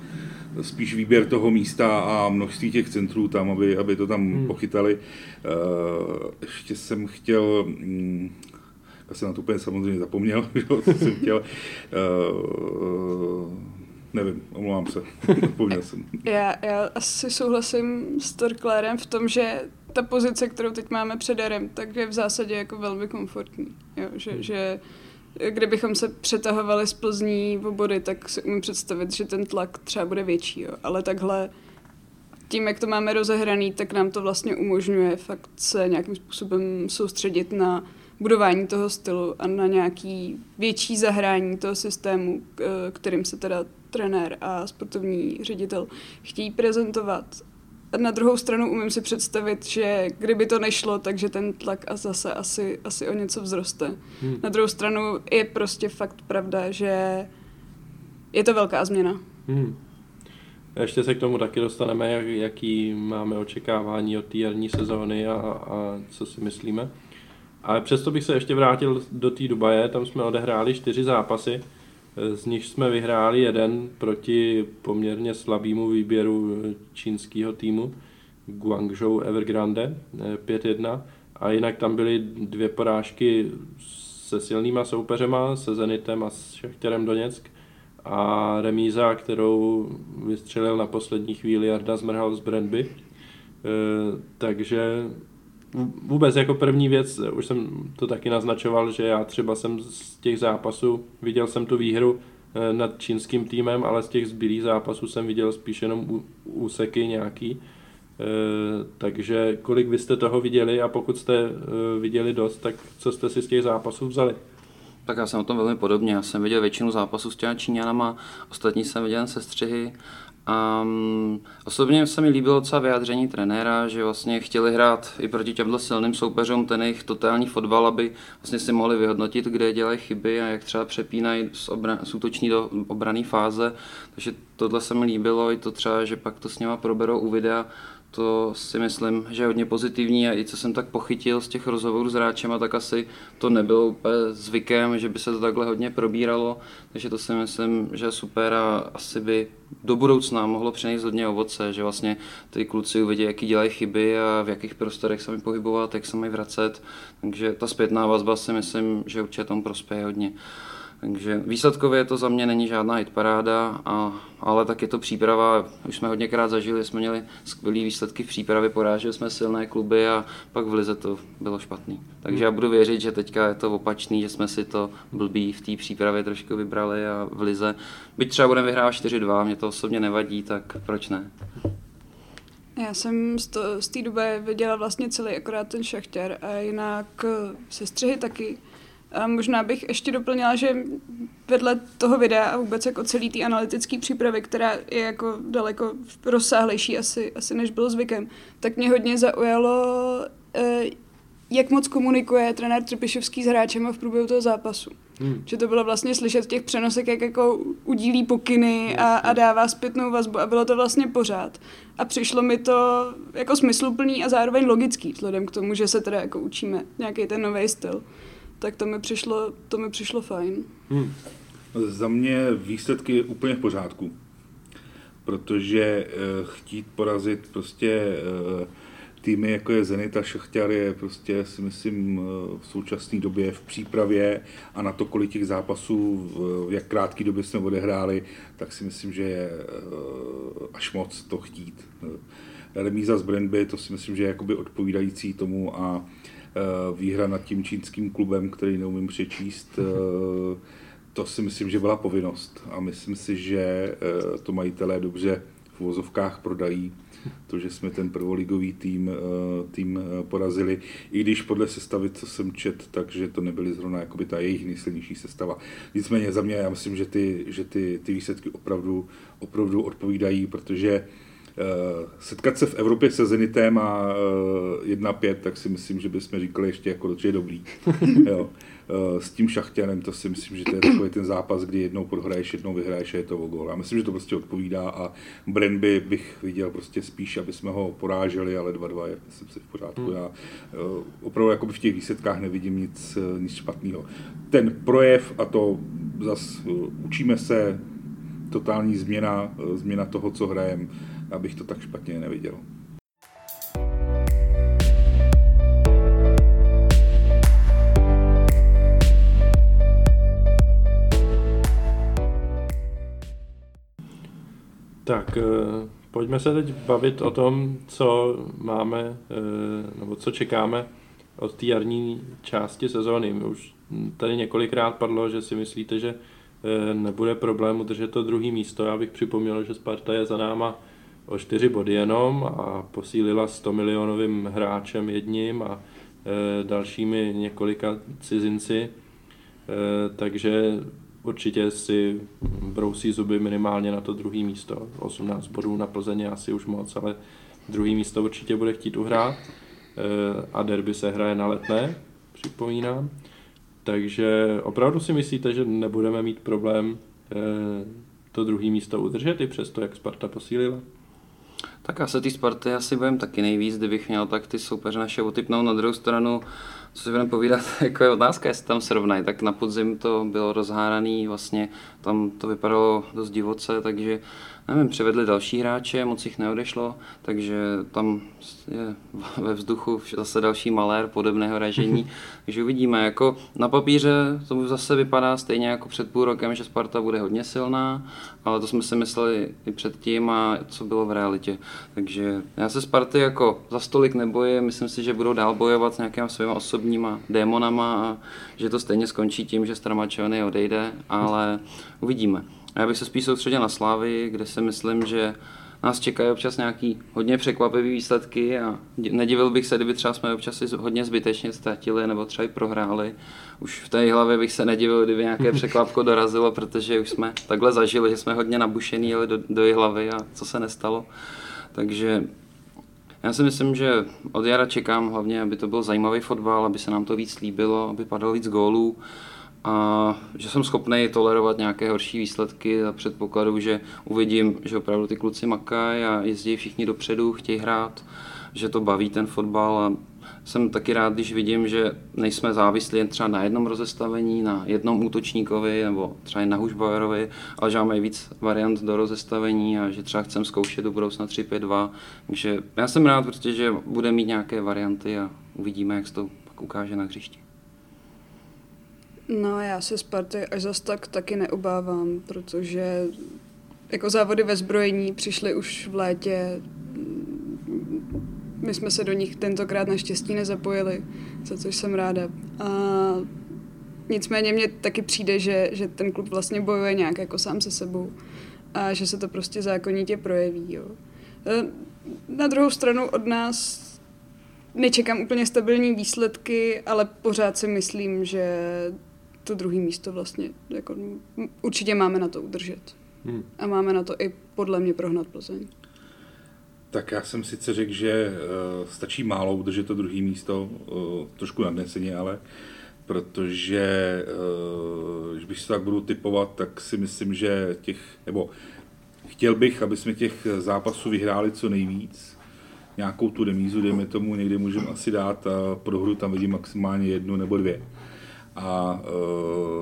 spíš výběr toho místa a množství těch centrů tam, aby, aby to tam hmm. pochytali. Uh, ještě jsem chtěl, mm, já jsem na to úplně samozřejmě zapomněl, co jsem chtěl. Uh, nevím, omlouvám se, zapomněl jsem. Já, já asi souhlasím s Torklérem v tom, že ta pozice, kterou teď máme před Jarem, tak je v zásadě jako velmi komfortní. Jo, že, hmm. že kdybychom se přetahovali z Plzní v body, tak si umím představit, že ten tlak třeba bude větší. Jo. Ale takhle tím, jak to máme rozehraný, tak nám to vlastně umožňuje fakt se nějakým způsobem soustředit na budování toho stylu a na nějaký větší zahrání toho systému, kterým se teda trenér a sportovní ředitel chtějí prezentovat. A na druhou stranu umím si představit, že kdyby to nešlo, takže ten tlak a zase asi, asi o něco vzroste. Hmm. Na druhou stranu je prostě fakt pravda, že je to velká změna. Hmm. Ještě se k tomu taky dostaneme, jak, jaký máme očekávání od té jarní sezóny a, a co si myslíme. Ale přesto bych se ještě vrátil do té Dubaje, tam jsme odehráli čtyři zápasy, z nich jsme vyhráli jeden proti poměrně slabému výběru čínského týmu Guangzhou Evergrande 5-1 a jinak tam byly dvě porážky se silnýma soupeřema, se Zenitem a s Šachtěrem Doněck. A remíza, kterou vystřelil na poslední chvíli Jarda Zmrhal z Brandby. Takže vůbec jako první věc, už jsem to taky naznačoval, že já třeba jsem z těch zápasů, viděl jsem tu výhru eh, nad čínským týmem, ale z těch zbylých zápasů jsem viděl spíš jenom úseky nějaký. Eh, takže kolik vy jste toho viděli a pokud jste eh, viděli dost, tak co jste si z těch zápasů vzali? Tak já jsem o tom velmi podobně. Já jsem viděl většinu zápasů s těma Číňanama, ostatní jsem viděl se střihy Um, osobně se mi líbilo docela vyjádření trenéra, že vlastně chtěli hrát i proti těmhle silným soupeřům ten jejich totální fotbal, aby vlastně si mohli vyhodnotit, kde dělají chyby a jak třeba přepínají z, obra- z útoční do obrané fáze. Takže tohle se mi líbilo, i to třeba, že pak to s něma proberou u videa, to si myslím, že je hodně pozitivní a i co jsem tak pochytil z těch rozhovorů s hráčema, tak asi to nebylo úplně zvykem, že by se to takhle hodně probíralo, takže to si myslím, že je super a asi by do budoucna mohlo přinést hodně ovoce, že vlastně ty kluci uvidí, jaký dělají chyby a v jakých prostorech se mi pohybovat, jak se mají vracet, takže ta zpětná vazba si myslím, že určitě tomu prospěje hodně. Takže výsledkově to za mě není žádná hitparáda, a, ale tak je to příprava. Už jsme hodněkrát zažili, jsme měli skvělé výsledky v přípravě, poráželi jsme silné kluby a pak v Lize to bylo špatný. Takže já budu věřit, že teďka je to opačný, že jsme si to blbý v té přípravě trošku vybrali a v Lize. Byť třeba budeme vyhrávat 4-2, mě to osobně nevadí, tak proč ne? Já jsem z, té doby viděla vlastně celý akorát ten šachtěr a jinak se střihy taky a možná bych ještě doplnila, že vedle toho videa a vůbec jako celý té analytické přípravy, která je jako daleko rozsáhlejší asi, asi než bylo zvykem, tak mě hodně zaujalo, eh, jak moc komunikuje trenér Trpišovský s hráčem v průběhu toho zápasu. Hmm. Že to bylo vlastně slyšet v těch přenosech, jak jako udílí pokyny a, a dává zpětnou vazbu a bylo to vlastně pořád. A přišlo mi to jako smysluplný a zároveň logický, vzhledem k tomu, že se teda jako učíme nějaký ten nový styl tak to mi přišlo, to mi přišlo fajn. Hmm. Za mě výsledky úplně v pořádku, protože uh, chtít porazit prostě uh, týmy jako je Zenit a Šachťar je prostě si myslím uh, v současné době v přípravě a na to, kolik těch zápasů v, v jak krátké době jsme odehráli, tak si myslím, že je až moc to chtít. Remíza z Brandby, to si myslím, že je jakoby odpovídající tomu a Eh, výhra nad tím čínským klubem, který neumím přečíst, eh, to si myslím, že byla povinnost a myslím si, že eh, to majitelé dobře v vozovkách prodají, to, že jsme ten prvoligový tým, eh, tým eh, porazili, i když podle sestavy, co jsem čet, takže to nebyly zrovna jakoby ta jejich nejsilnější sestava. Nicméně za mě, já myslím, že ty, že ty, ty výsledky opravdu, opravdu odpovídají, protože setkat se v Evropě se Zenitem a 1-5, tak si myslím, že bychom říkali ještě jako, že je dobrý. jo. Eh, s tím Šachtěnem, to si myslím, že to je takový ten zápas, kdy jednou prohraješ, jednou vyhraješ a je to o gol. Já myslím, že to prostě odpovídá a Brandby bych viděl prostě spíš, aby jsme ho poráželi, ale 2-2 je myslím si v pořádku. Hmm. Já eh, opravdu jakoby v těch výsledkách nevidím nic, eh, nic špatného. Ten projev a to zase učíme se, totální změna, změna toho, co hrajeme, abych to tak špatně neviděl. Tak, eh, pojďme se teď bavit o tom, co máme, eh, nebo co čekáme od té jarní části sezóny. Už tady několikrát padlo, že si myslíte, že eh, nebude problém udržet to druhý místo. Já bych připomněl, že Sparta je za náma o čtyři body jenom a posílila 100 milionovým hráčem jedním a dalšími několika cizinci. Takže určitě si brousí zuby minimálně na to druhé místo. 18 bodů na Plzeň asi už moc, ale druhý místo určitě bude chtít uhrát. Eh, a derby se hraje na letné, připomínám. Takže opravdu si myslíte, že nebudeme mít problém eh, to druhé místo udržet i přesto, jak Sparta posílila? Tak asi ty Sparty asi budeme taky nejvíc, kdybych měl tak ty soupeře naše otypnout. Na druhou stranu co si budeme povídat, jako je otázka, jestli tam srovnají. Tak na podzim to bylo rozháraný, vlastně tam to vypadalo dost divoce, takže nevím, převedli další hráče, moc jich neodešlo, takže tam je ve vzduchu zase další malér podobného ražení, takže uvidíme. Jako na papíře to zase vypadá stejně jako před půl rokem, že Sparta bude hodně silná, ale to jsme si mysleli i předtím a co bylo v realitě. Takže já se Sparty jako za stolik nebojím, myslím si, že budou dál bojovat s nějakými svými osobníma démonama a že to stejně skončí tím, že Stramačony odejde, ale uvidíme. Já bych se spíš soustředil na Slávy, kde si myslím, že nás čekají občas nějaký hodně překvapivé výsledky a nedivil bych se, kdyby třeba jsme občas si hodně zbytečně ztratili nebo třeba i prohráli. Už v té hlavě bych se nedivil, kdyby nějaké překvapko dorazilo, protože už jsme takhle zažili, že jsme hodně nabušený jeli do, do hlavy a co se nestalo. Takže já si myslím, že od jara čekám hlavně, aby to byl zajímavý fotbal, aby se nám to víc líbilo, aby padalo víc gólů a že jsem schopný tolerovat nějaké horší výsledky za předpokladu, že uvidím, že opravdu ty kluci makají a jezdí všichni dopředu, chtějí hrát, že to baví ten fotbal a jsem taky rád, když vidím, že nejsme závislí jen třeba na jednom rozestavení, na jednom útočníkovi nebo třeba jen na Hušbajerovi, ale že máme víc variant do rozestavení a že třeba chcem zkoušet do budoucna 3-5-2. Takže já jsem rád, protože bude mít nějaké varianty a uvidíme, jak se to pak ukáže na hřišti. No já se Sparty až zas tak taky neobávám, protože jako závody ve zbrojení přišly už v létě. My jsme se do nich tentokrát naštěstí nezapojili, za což jsem ráda. A nicméně mně taky přijde, že, že ten klub vlastně bojuje nějak jako sám se sebou a že se to prostě zákonitě projeví. Jo. E, na druhou stranu od nás nečekám úplně stabilní výsledky, ale pořád si myslím, že to druhé místo vlastně jako, určitě máme na to udržet. Hmm. A máme na to i podle mě prohnat Plzeň. Tak já jsem sice řekl, že uh, stačí málo udržet to druhé místo, uh, trošku nadneseně, ale protože uh, když bych se tak budu typovat, tak si myslím, že těch, nebo chtěl bych, aby jsme těch zápasů vyhráli co nejvíc. Nějakou tu remízu, dejme tomu, někdy můžeme asi dát a pro hru tam vidím maximálně jednu nebo dvě a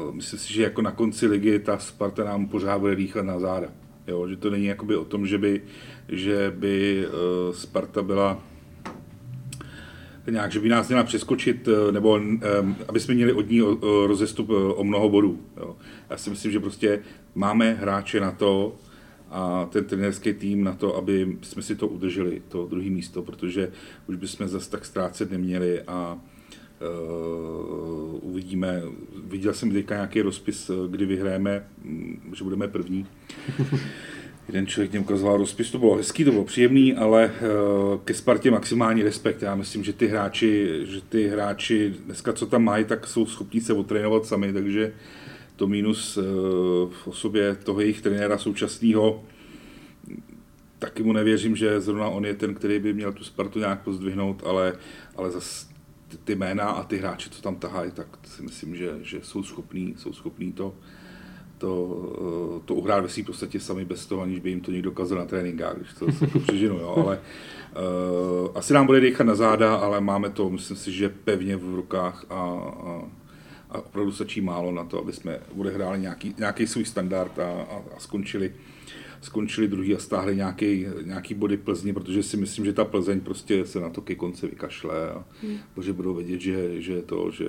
uh, myslím si, že jako na konci ligy ta Sparta nám pořád bude dýchat na záda. Jo, že to není jakoby o tom, že by, že by uh, Sparta byla nějak, že by nás měla přeskočit, uh, nebo um, aby jsme měli od ní rozestup o mnoho bodů. Jo. Já si myslím, že prostě máme hráče na to, a ten trenerský tým na to, aby jsme si to udrželi, to druhé místo, protože už bychom zase tak ztrácet neměli a uvidíme. Viděl jsem teďka nějaký rozpis, kdy vyhráme, mm, že budeme první. Jeden člověk mě ukazoval rozpis, to bylo hezký, to bylo příjemný, ale ke Spartě maximální respekt. Já myslím, že ty hráči, že ty hráči dneska, co tam mají, tak jsou schopni se otrénovat sami, takže to mínus v osobě toho jejich trenéra současného taky mu nevěřím, že zrovna on je ten, který by měl tu Spartu nějak pozdvihnout, ale, ale zase ty, ty jména a ty hráči, co tam tahají, tak si myslím, že, že jsou schopní, jsou schopní to, to, to uhrát ve svým podstatě sami bez toho, aniž by jim to někdo kazil na tréninkách, když to jako přežinu, jo, ale uh, asi nám bude dechat na záda, ale máme to, myslím si, že pevně v rukách a, a, a opravdu stačí málo na to, aby jsme odehráli nějaký, nějaký svůj standard a, a, a skončili skončili druhý a stáhli nějaký, nějaký body Plzni, protože si myslím, že ta Plzeň prostě se na to ke konci vykašle a hmm. že budou vědět, že, že to, že,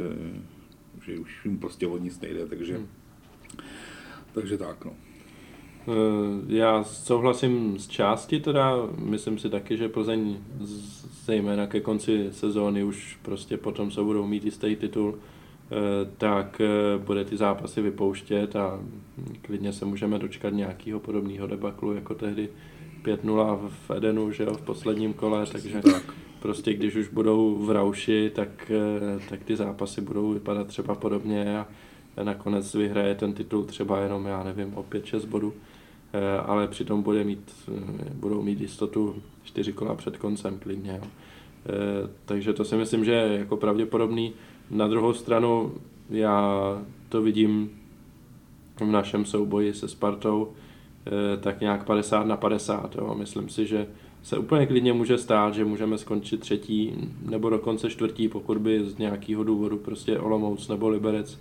že už jim prostě od nic nejde, takže, hmm. takže tak no. Eh, já souhlasím s části teda, myslím si taky, že Plzeň zejména ke konci sezóny už prostě potom se budou mít jistý titul, tak eh, bude ty zápasy vypouštět a klidně se můžeme dočkat nějakého podobného debaklu jako tehdy 5-0 v Edenu, že jo, v posledním kole, takže tak. prostě když už budou v rauši, tak, eh, tak ty zápasy budou vypadat třeba podobně a nakonec vyhraje ten titul třeba jenom, já nevím, o 5-6 bodů, ale přitom bude mít, budou mít jistotu čtyři kola před koncem klidně. Jo. Takže to si myslím, že je jako pravděpodobný. Na druhou stranu já to vidím v našem souboji se Spartou eh, tak nějak 50 na 50. Jo. Myslím si, že se úplně klidně může stát, že můžeme skončit třetí nebo dokonce čtvrtí, pokud by z nějakého důvodu prostě Olomouc nebo Liberec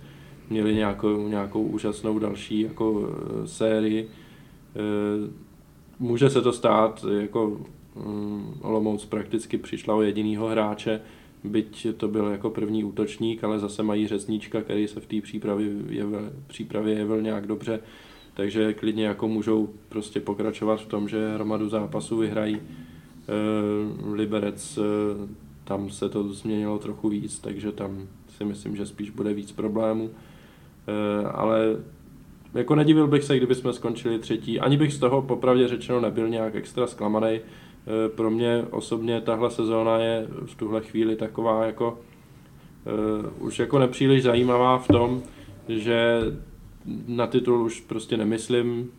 měli nějakou, nějakou úžasnou další jako eh, sérii. Eh, může se to stát, jako mm, Olomouc prakticky přišla o jedinýho hráče, byť to byl jako první útočník, ale zase mají řezníčka, který se v té přípravě jevil, přípravě jevil nějak dobře, takže klidně jako můžou prostě pokračovat v tom, že hromadu zápasů vyhrají. E, Liberec, e, tam se to změnilo trochu víc, takže tam si myslím, že spíš bude víc problémů. E, ale jako nedivil bych se, kdyby jsme skončili třetí. Ani bych z toho popravdě řečeno nebyl nějak extra zklamaný. Eh, pro mě osobně tahle sezóna je v tuhle chvíli taková jako uh, už jako nepříliš zajímavá v tom, že na titul už prostě nemyslím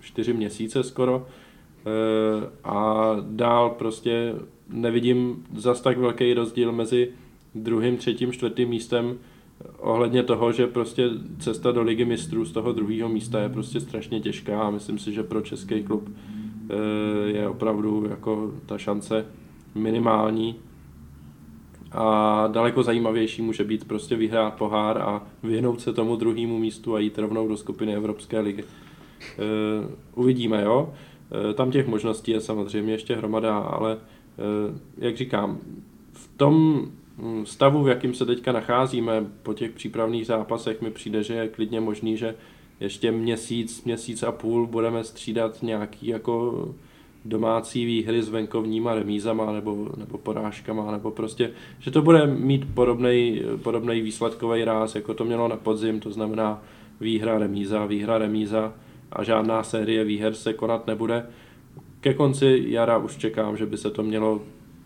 čtyři měsíce skoro uh, a dál prostě nevidím zas tak velký rozdíl mezi druhým, třetím, čtvrtým místem ohledně toho, že prostě cesta do ligy mistrů z toho druhého místa je prostě strašně těžká a myslím si, že pro český klub Eh, je opravdu jako ta šance minimální. A daleko zajímavější může být prostě vyhrát pohár a vyhnout se tomu druhému místu a jít rovnou do skupiny Evropské ligy. Eh, uvidíme, jo. Eh, tam těch možností je samozřejmě ještě hromada, ale jak říkám, v tom hm, stavu, v jakým se teďka nacházíme po těch přípravných zápasech, mi přijde, že je klidně možný, že ještě měsíc, měsíc a půl budeme střídat nějaký jako domácí výhry s venkovníma remízama nebo, nebo porážkama, nebo prostě, že to bude mít podobný, výsledkový ráz, jako to mělo na podzim, to znamená výhra, remíza, výhra, remíza a žádná série výher se konat nebude. Ke konci jara už čekám, že by se to mělo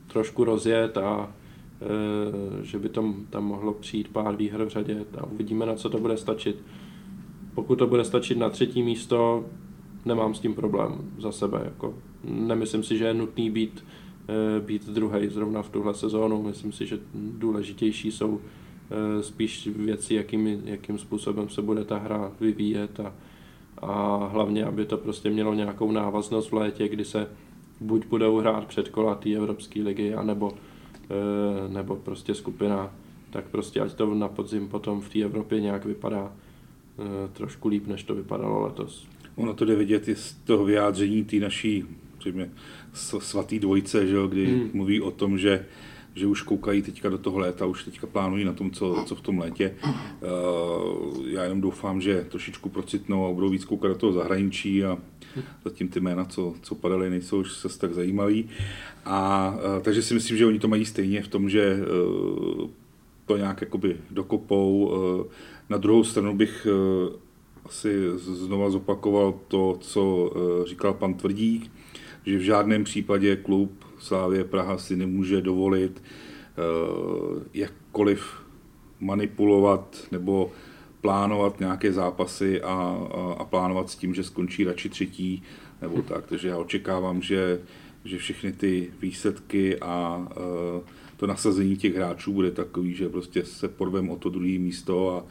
trošku rozjet a e, že by tom, tam mohlo přijít pár výher v řadě a uvidíme, na co to bude stačit. Pokud to bude stačit na třetí místo, nemám s tím problém za sebe. Jako. Nemyslím si, že je nutný být, eh, být druhý zrovna v tuhle sezónu. Myslím si, že důležitější jsou eh, spíš věci, jakým, jakým způsobem se bude ta hra vyvíjet a, a hlavně, aby to prostě mělo nějakou návaznost v létě, kdy se buď budou hrát předkola té Evropské ligy, anebo, eh, nebo prostě skupina, tak prostě ať to na podzim potom v té Evropě nějak vypadá trošku líp, než to vypadalo letos. Ono to jde vidět i z toho vyjádření té našířejmě, svatý dvojce, že jo, kdy hmm. mluví o tom, že že už koukají teďka do toho léta, už teďka plánují na tom, co, co v tom létě. Uh, já jenom doufám, že trošičku procitnou a budou víc koukat do toho zahraničí a zatím ty jména, co, co padaly, nejsou už se tak zajímavý. A uh, takže si myslím, že oni to mají stejně v tom, že to nějak jakoby dokopou. Eh, na druhou stranu bych eh, asi znova zopakoval to, co říkal pan Tvrdík, že v žádném případě klub Slávě Praha si nemůže dovolit jakkoliv manipulovat nebo plánovat nějaké zápasy a, a, a plánovat s tím, že skončí radši třetí nebo tak. Takže já očekávám, že, že všechny ty výsledky a uh, to nasazení těch hráčů bude takový, že prostě se porveme o to druhé místo a,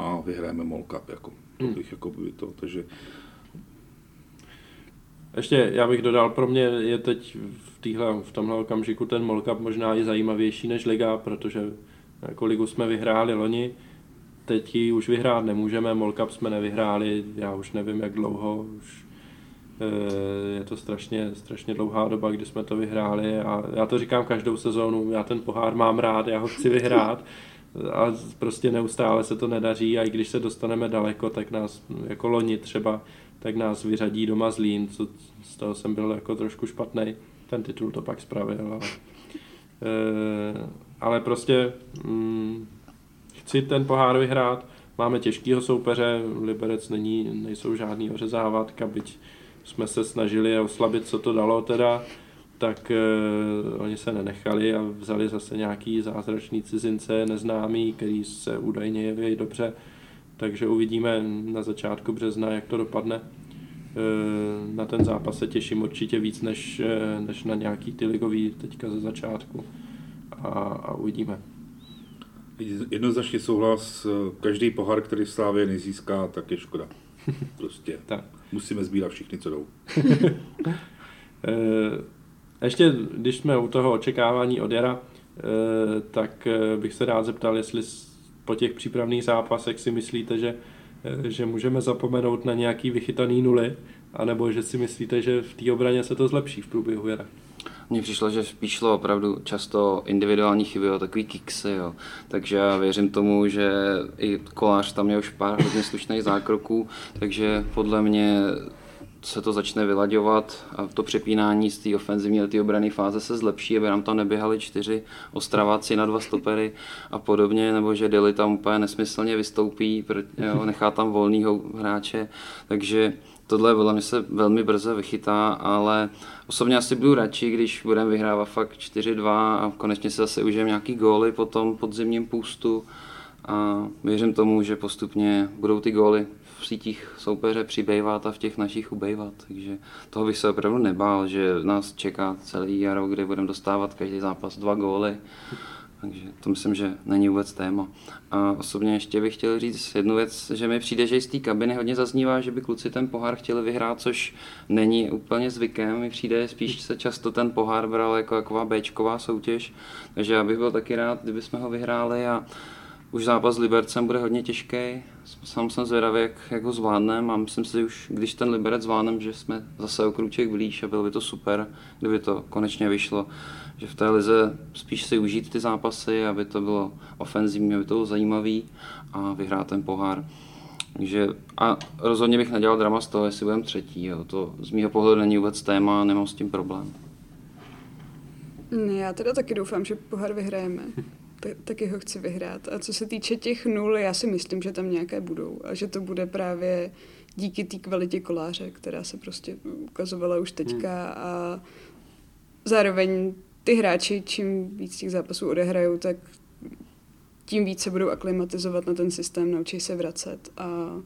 a vyhrajeme Mall Cup. Jako. To hmm. bych jako by to, takže ještě já bych dodal, pro mě je teď v, týhle, v tomhle okamžiku ten Mall Cup možná i zajímavější než Liga, protože jako ligu jsme vyhráli loni, teď ji už vyhrát nemůžeme, Mall Cup jsme nevyhráli, já už nevím jak dlouho, už eh, je to strašně, strašně dlouhá doba, kdy jsme to vyhráli a já to říkám každou sezónu, já ten pohár mám rád, já ho chci vyhrát a prostě neustále se to nedaří a i když se dostaneme daleko, tak nás jako loni třeba, tak nás vyřadí doma Zlín, co z toho jsem byl jako trošku špatný, ten titul to pak spravil. Ale, e, ale prostě mm, chci ten pohár vyhrát. Máme těžkýho soupeře, Liberec není, nejsou žádný ořezávatka, byť jsme se snažili oslabit, co to dalo teda, tak uh, oni se nenechali a vzali zase nějaký zázračný cizince, neznámý, který se údajně jeví dobře, takže uvidíme na začátku března, jak to dopadne. Uh, na ten zápas se těším určitě víc, než, uh, než na nějaký ty ligový teďka ze začátku a, a uvidíme. Jednoznačně souhlas, každý pohár, který Slávě nezíská, tak je škoda. Prostě tak. Musíme sbírat všichni, co jdou. Eh, ještě, když jsme u toho očekávání od Jara, eh, tak eh, bych se rád zeptal, jestli po těch přípravných zápasech si myslíte, že, že můžeme zapomenout na nějaký vychytaný nuly, anebo že si myslíte, že v té obraně se to zlepší v průběhu Jara? Mně přišlo, že spíš šlo opravdu často individuální chyby, o takový kiksy, jo. takže já věřím tomu, že i kolář tam měl už pár hodně slušných zákroků, takže podle mě se to začne vylaďovat a to přepínání z té ofenzivní do té obrany fáze se zlepší, aby nám tam neběhali čtyři ostraváci na dva stopery a podobně, nebo že Deli tam úplně nesmyslně vystoupí, jo, nechá tam volného hráče, takže tohle podle mě se velmi brzo vychytá, ale osobně asi budu radši, když budeme vyhrávat fakt 4-2 a konečně se zase užijeme nějaký góly po tom podzimním půstu a věřím tomu, že postupně budou ty góly v sítích soupeře přibývat a v těch našich ubejvat. Takže toho bych se opravdu nebál, že nás čeká celý jaro, kde budeme dostávat každý zápas dva góly takže to myslím, že není vůbec téma. A osobně ještě bych chtěl říct jednu věc, že mi přijde, že z té kabiny hodně zaznívá, že by kluci ten pohár chtěli vyhrát, což není úplně zvykem. Mi přijde, spíš se často ten pohár bral jako taková Bčková soutěž, takže já bych byl taky rád, kdyby jsme ho vyhráli a už zápas s Libercem bude hodně těžký. Sám jsem zvědavý, jak, jak ho zvládneme a myslím si, že už když ten Liberec zvládneme, že jsme zase o krůček blíž a bylo by to super, kdyby to konečně vyšlo že v té lize spíš si užít ty zápasy, aby to bylo ofenzivní, aby to bylo zajímavý a vyhrát ten pohár. Takže, a rozhodně bych nedělal drama z toho, jestli budeme třetí. Jo. To z mého pohledu není vůbec téma, nemám s tím problém. Já teda taky doufám, že pohár vyhrajeme. Taky ho chci vyhrát. A co se týče těch nul, já si myslím, že tam nějaké budou. A že to bude právě díky té kvalitě koláře, která se prostě ukazovala už teďka. Hmm. A zároveň ty hráči, čím víc těch zápasů odehrajou, tak tím víc se budou aklimatizovat na ten systém, naučí se vracet a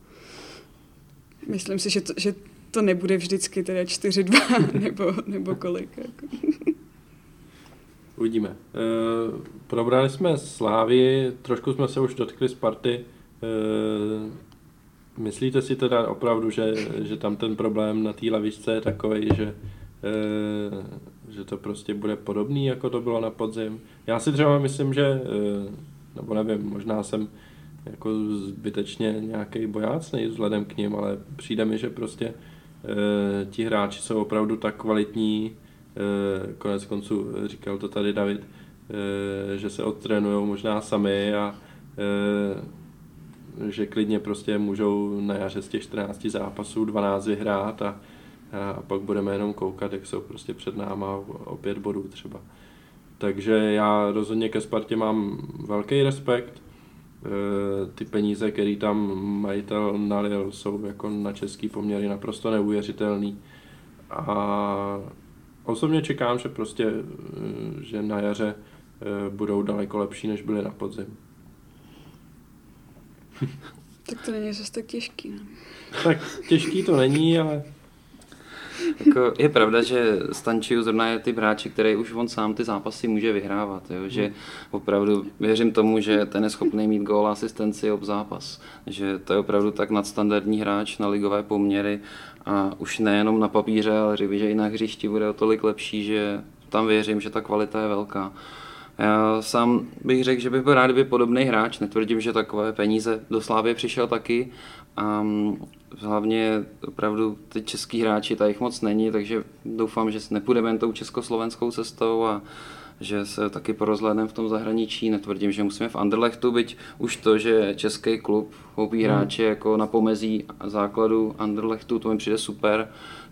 myslím si, že to, že to nebude vždycky teda 4-2 nebo, nebo kolik. Jako. Uvidíme. E, probrali jsme Slávy, trošku jsme se už dotkli Sparty. E, myslíte si teda opravdu, že, že tam ten problém na té lavičce je takový, že e, že to prostě bude podobný, jako to bylo na podzim. Já si třeba myslím, že, eh, nebo nevím, možná jsem jako zbytečně nějaký bojácný vzhledem k ním, ale přijde mi, že prostě e, ti hráči jsou opravdu tak kvalitní, e, konec konců říkal to tady David, e, že se odtrénují možná sami a že klidně prostě můžou na jaře z těch 14 zápasů 12 vyhrát a, a pak budeme jenom koukat, jak jsou prostě před náma o pět bodů třeba. takže já rozhodně ke Spartě mám velký respekt. Eh, ty peníze, které tam majitel nalil, jsou jako na český poměry naprosto neuvěřitelný. A osobně čekám, že prostě, eh, že na jaře eh, budou daleko lepší, než byly na podzim. Tak to není zase tak těžký, ne? Tak těžký to není, ale Jako je pravda, že Stančiu zrovna je ty hráči, který už on sám ty zápasy může vyhrávat. Jo? Že opravdu věřím tomu, že ten je schopný mít gól asistenci ob zápas. Že to je opravdu tak nadstandardní hráč na ligové poměry a už nejenom na papíře, ale že i na hřišti bude o tolik lepší, že tam věřím, že ta kvalita je velká. Já sám bych řekl, že bych byl rád, kdyby podobný hráč, netvrdím, že takové peníze do Slávy přišel taky, a mm, hlavně opravdu ty český hráči, tady jich moc není, takže doufám, že nepůjdeme tou československou cestou a že se taky porozhlédneme v tom zahraničí. Netvrdím, že musíme v Anderlechtu, byť už to, že český klub koupí hmm. hráče jako na pomezí základu Anderlechtu, to mi přijde super.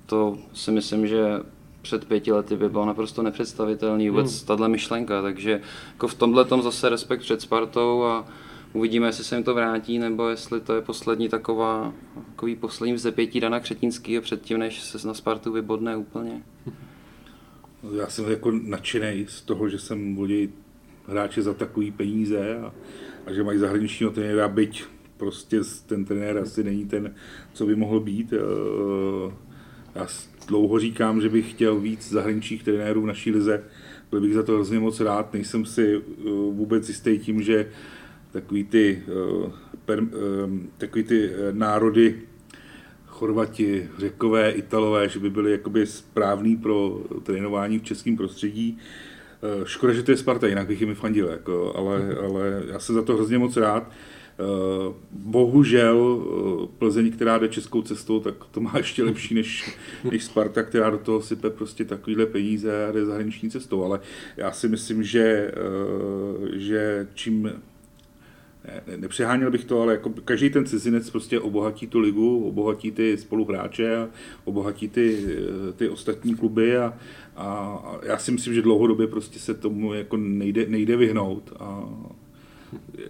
To si myslím, že před pěti lety by bylo naprosto nepředstavitelný vůbec hmm. tahle myšlenka, takže jako v tomhle tom zase respekt před Spartou a Uvidíme, jestli se jim to vrátí, nebo jestli to je poslední taková, takový poslední vzepětí Dana Křetínského předtím, než se na Spartu vybodne úplně. Já jsem jako nadšený z toho, že jsem volí hráče za takový peníze a, a že mají zahraničního trenéra, byť prostě ten trenér asi není ten, co by mohl být. Eh, já dlouho říkám, že bych chtěl víc zahraničních trenérů v naší lize. Byl bych za to hrozně moc rád. Nejsem si eh, vůbec jistý tím, že takový ty, eh, per, eh, takový ty eh, národy, Chorvati, Řekové, Italové, že by byli jakoby správný pro trénování v českém prostředí. Škoda, že to je Sparta, jinak bych jim fandil, jako, ale, ale já jsem za to hrozně moc rád. Bohužel Plzeň, která jde českou cestou, tak to má ještě lepší než, než Sparta, která do toho sype prostě takovýhle peníze a jde zahraniční cestou. Ale já si myslím, že, že čím ne, nepřeháněl bych to, ale jako každý ten cizinec prostě obohatí tu ligu, obohatí ty spoluhráče a obohatí ty, ty ostatní kluby a, a, já si myslím, že dlouhodobě prostě se tomu jako nejde, nejde vyhnout. A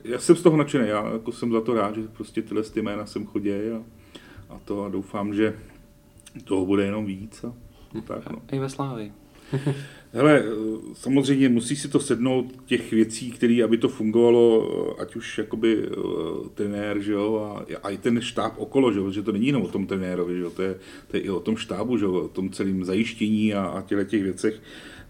já jsem z toho nadšený, já jako jsem za to rád, že prostě tyhle ty jména sem chodí a, a to a doufám, že toho bude jenom víc. A, tak, no. I ve Slávii. Hele, samozřejmě musí si to sednout těch věcí, které, aby to fungovalo, ať už jakoby eh, trenér, že jo, a, a i ten štáb okolo, že jo, že to není jenom o tom trenérovi, že jo, to je, to je i o tom štábu, že jo, o tom celém zajištění a, a těle těch věcech.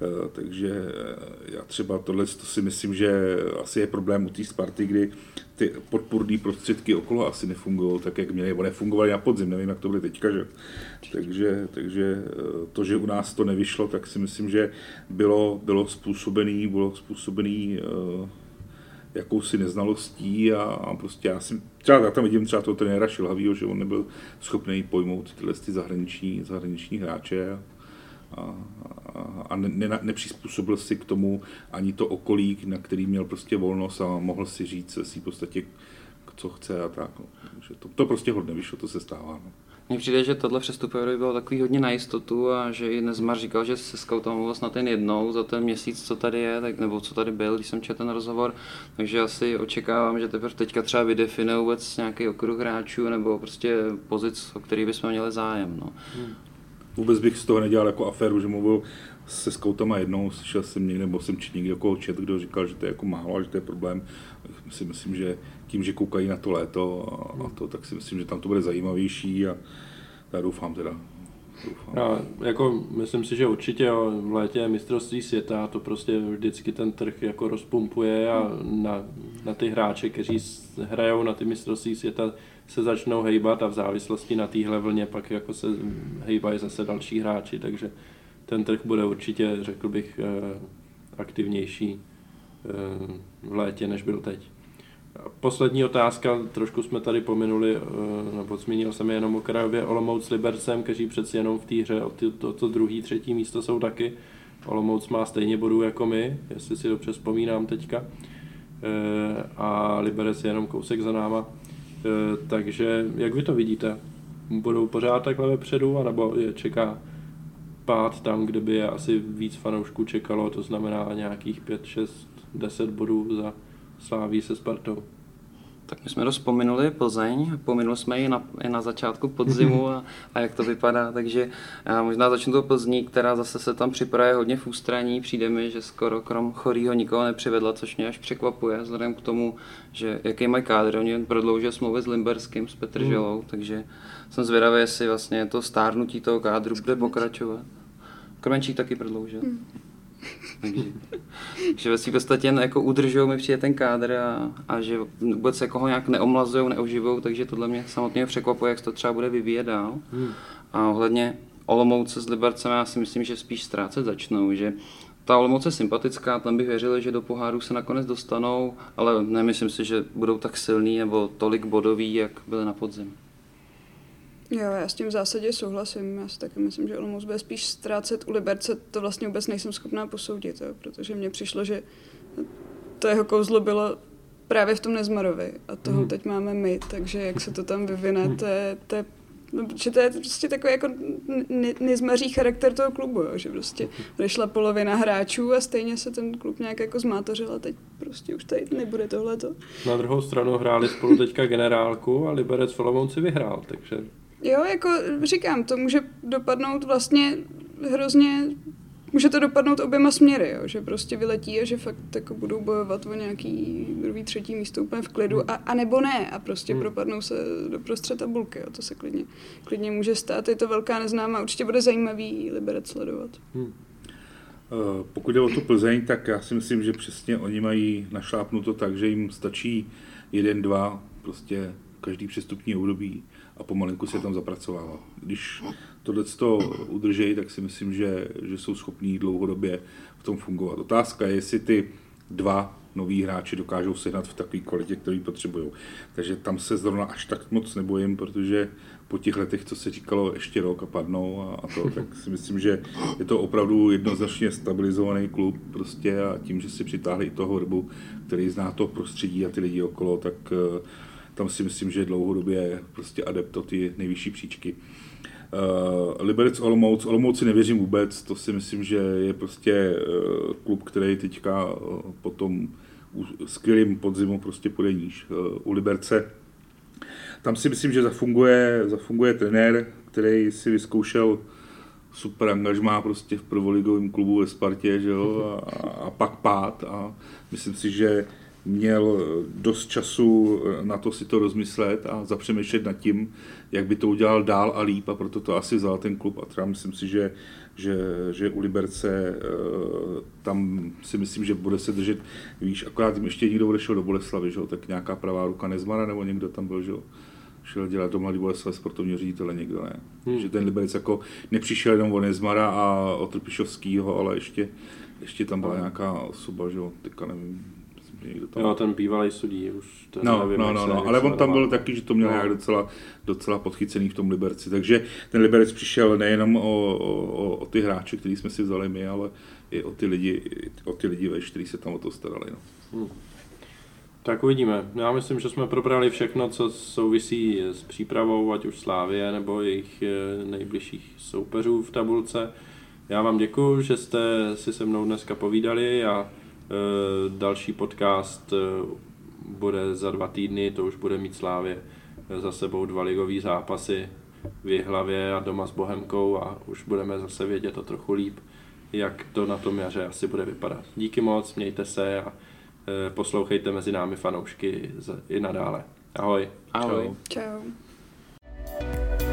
Eh, takže eh, já třeba tohle to si myslím, že asi je problém u té Sparty, kdy ty podpůrné prostředky okolo asi nefungují tak, jak měly, nebo nefungovaly na podzim, nevím, jak to byly teďka, že? Takže, takže eh, to, že u nás to nevyšlo, tak si myslím, že bylo, bylo způsobený, bylo způsobený jakousi neznalostí a, a prostě já si, třeba já tam vidím třeba toho trenéra Šilhavýho, že on nebyl schopný pojmout tyhle ty zahraniční, zahraniční hráče a, a, a ne, ne, nepřizpůsobil si k tomu ani to okolí, na který měl prostě volnost a mohl si říct si v podstatě, co chce a tak. No. Takže to, to prostě hodně vyšlo, to se stává. No. Mně přijde, že tohle přestupové bylo takový hodně na jistotu a že i Nezmar říkal, že se mluvil snad ten jednou za ten měsíc, co tady je, tak, nebo co tady byl, když jsem četl ten rozhovor, takže asi očekávám, že teprve teďka třeba vydefinuje vůbec nějaký okruh hráčů nebo prostě pozic, o který bychom měli zájem. No. Hmm vůbec bych z toho nedělal jako aféru, že mluvil se skoutama jednou, slyšel jsem někde, nebo jsem či někde jako čet, kdo říkal, že to je jako málo a že to je problém. Si myslím, že tím, že koukají na to léto a, to, tak si myslím, že tam to bude zajímavější a já doufám teda. Doufám. Já, jako myslím si, že určitě jo, v létě je mistrovství světa, to prostě vždycky ten trh jako rozpumpuje a na, na ty hráče, kteří hrajou na ty mistrovství světa, se začnou hejbat a v závislosti na téhle vlně pak jako se hejbají zase další hráči, takže ten trh bude určitě, řekl bych, eh, aktivnější eh, v létě, než byl teď. Poslední otázka, trošku jsme tady pominuli, eh, nebo zmínil jsem jenom o krajově Olomouc s Libercem, kteří přeci jenom v té hře o to, to, to druhý, třetí místo jsou taky. Olomouc má stejně bodů jako my, jestli si dobře vzpomínám teďka. A Liberec je jenom kousek za náma. Eh, takže jak vy to vidíte? Budou pořád takhle vepředu, anebo je čeká pád tam, kde by je asi víc fanoušků čekalo, to znamená nějakých 5, 6, 10 bodů za Sláví se Spartou. Tak my jsme dost pominuli Plzeň, pominuli jsme ji na, i na začátku podzimu a, a jak to vypadá, takže já možná začnu to Plzní, která zase se tam připravuje hodně v ústraní, přijde mi, že skoro krom chorýho nikoho nepřivedla, což mě až překvapuje, vzhledem k tomu, že jaký mají kádr, oni prodlouží smlouvy s Limberským, s Petrželou, hmm. takže jsem zvědavý, jestli vlastně to stárnutí toho kádru bude pokračovat. Krmenčík taky prodloužil. Hmm. Takže, že ve svým podstatě jako udržují mi přijde ten kádr a, a že vůbec se koho nějak neomlazují, neoživou, takže tohle mě samotně překvapuje, jak se to třeba bude vyvíjet dál. Hmm. A ohledně Olomouce s Libercem já si myslím, že spíš ztrácet začnou, že ta Olomouce je sympatická, tam bych věřil, že do poháru se nakonec dostanou, ale nemyslím si, že budou tak silný nebo tolik bodoví, jak byly na podzim. Jo, já s tím v zásadě souhlasím. Já si taky myslím, že Olomouc bude spíš ztrácet u Liberce. To vlastně vůbec nejsem schopná posoudit, jo, protože mně přišlo, že to jeho kouzlo bylo právě v tom Nezmarovi a toho hmm. teď máme my, takže jak se to tam vyvine, to je, to je No, že to je prostě takový jako nezmaří charakter toho klubu, jo, že prostě odešla polovina hráčů a stejně se ten klub nějak jako zmátořil a teď prostě už tady nebude tohleto. Na druhou stranu hráli spolu teďka generálku a Liberec Olomouci vyhrál, takže Jo, jako říkám, to může dopadnout vlastně hrozně může to dopadnout oběma směry, jo? že prostě vyletí a že fakt jako budou bojovat o nějaký druhý, třetí místo úplně v klidu, hmm. a, a nebo ne, a prostě hmm. propadnou se do prostřed tabulky, jo? to se klidně, klidně může stát, je to velká neznámá, určitě bude zajímavý Liberec sledovat. Hmm. Eh, pokud jde o tu Plzeň, tak já si myslím, že přesně oni mají našlápnuto tak, že jim stačí jeden, dva, prostě každý přestupní období a pomalinku se tam zapracovává. Když tohle to udržejí, tak si myslím, že, že jsou schopní dlouhodobě v tom fungovat. Otázka je, jestli ty dva noví hráči dokážou sehnat v takové kvalitě, který potřebují. Takže tam se zrovna až tak moc nebojím, protože po těch letech, co se říkalo, ještě rok a padnou a, a to, tak si myslím, že je to opravdu jednoznačně stabilizovaný klub prostě a tím, že si přitáhli i toho hrbu, který zná to prostředí a ty lidi okolo, tak uh, tam si myslím, že dlouhodobě prostě adept ty nejvyšší příčky. Uh, Liberec Olomouc, Olomouci nevěřím vůbec, to si myslím, že je prostě uh, klub, který teďka uh, potom skvělým podzimu prostě půjde níž. Uh, u Liberce tam si myslím, že zafunguje, zafunguje trenér, který si vyzkoušel super angažmá prostě v prvoligovém klubu ve Spartě, že jo, a, a pak pád a myslím si, že měl dost času na to si to rozmyslet a zapřemýšlet nad tím, jak by to udělal dál a líp a proto to asi vzal ten klub a třeba myslím si, že, že, že u Liberce eh, tam si myslím, že bude se držet, víš, akorát jim ještě někdo odešel do Boleslavy, že? tak nějaká pravá ruka Nezmara nebo někdo tam byl, že? šel dělat do Mladý Boleslavy sportovního ředitele, někdo ne. Hmm. Že ten Liberec jako nepřišel jenom o Nezmara a o Trpišovskýho, ale ještě, ještě tam byla nějaká osoba, že jo, teďka nevím, někdo tam... Jo, ten bývalý sudí už. To no, nevím, no, no, no, ale on tam byl taky, že to měl no. nějak docela, docela podchycený v tom Liberci. Takže ten Liberec přišel nejenom o, o, o ty hráče, který jsme si vzali my, ale i o ty lidi, o ty lidi veš, kteří se tam o to starali. No. Hmm. Tak uvidíme. Já myslím, že jsme probrali všechno, co souvisí s přípravou, ať už Slávě nebo jejich eh, nejbližších soupeřů v tabulce. Já vám děkuji, že jste si se mnou dneska povídali a další podcast eh, bude za dva týdny, to už bude mít Slávě eh, za sebou dva ligové zápasy v Jihlavě a doma s Bohemkou a už budeme zase vědět o trochu líp, jak to na tom jaře asi bude vypadat. Díky moc, mějte se a poslouchejte mezi námi fanoušky i nadále. Ahoj. Ahoj. Čau. Čau.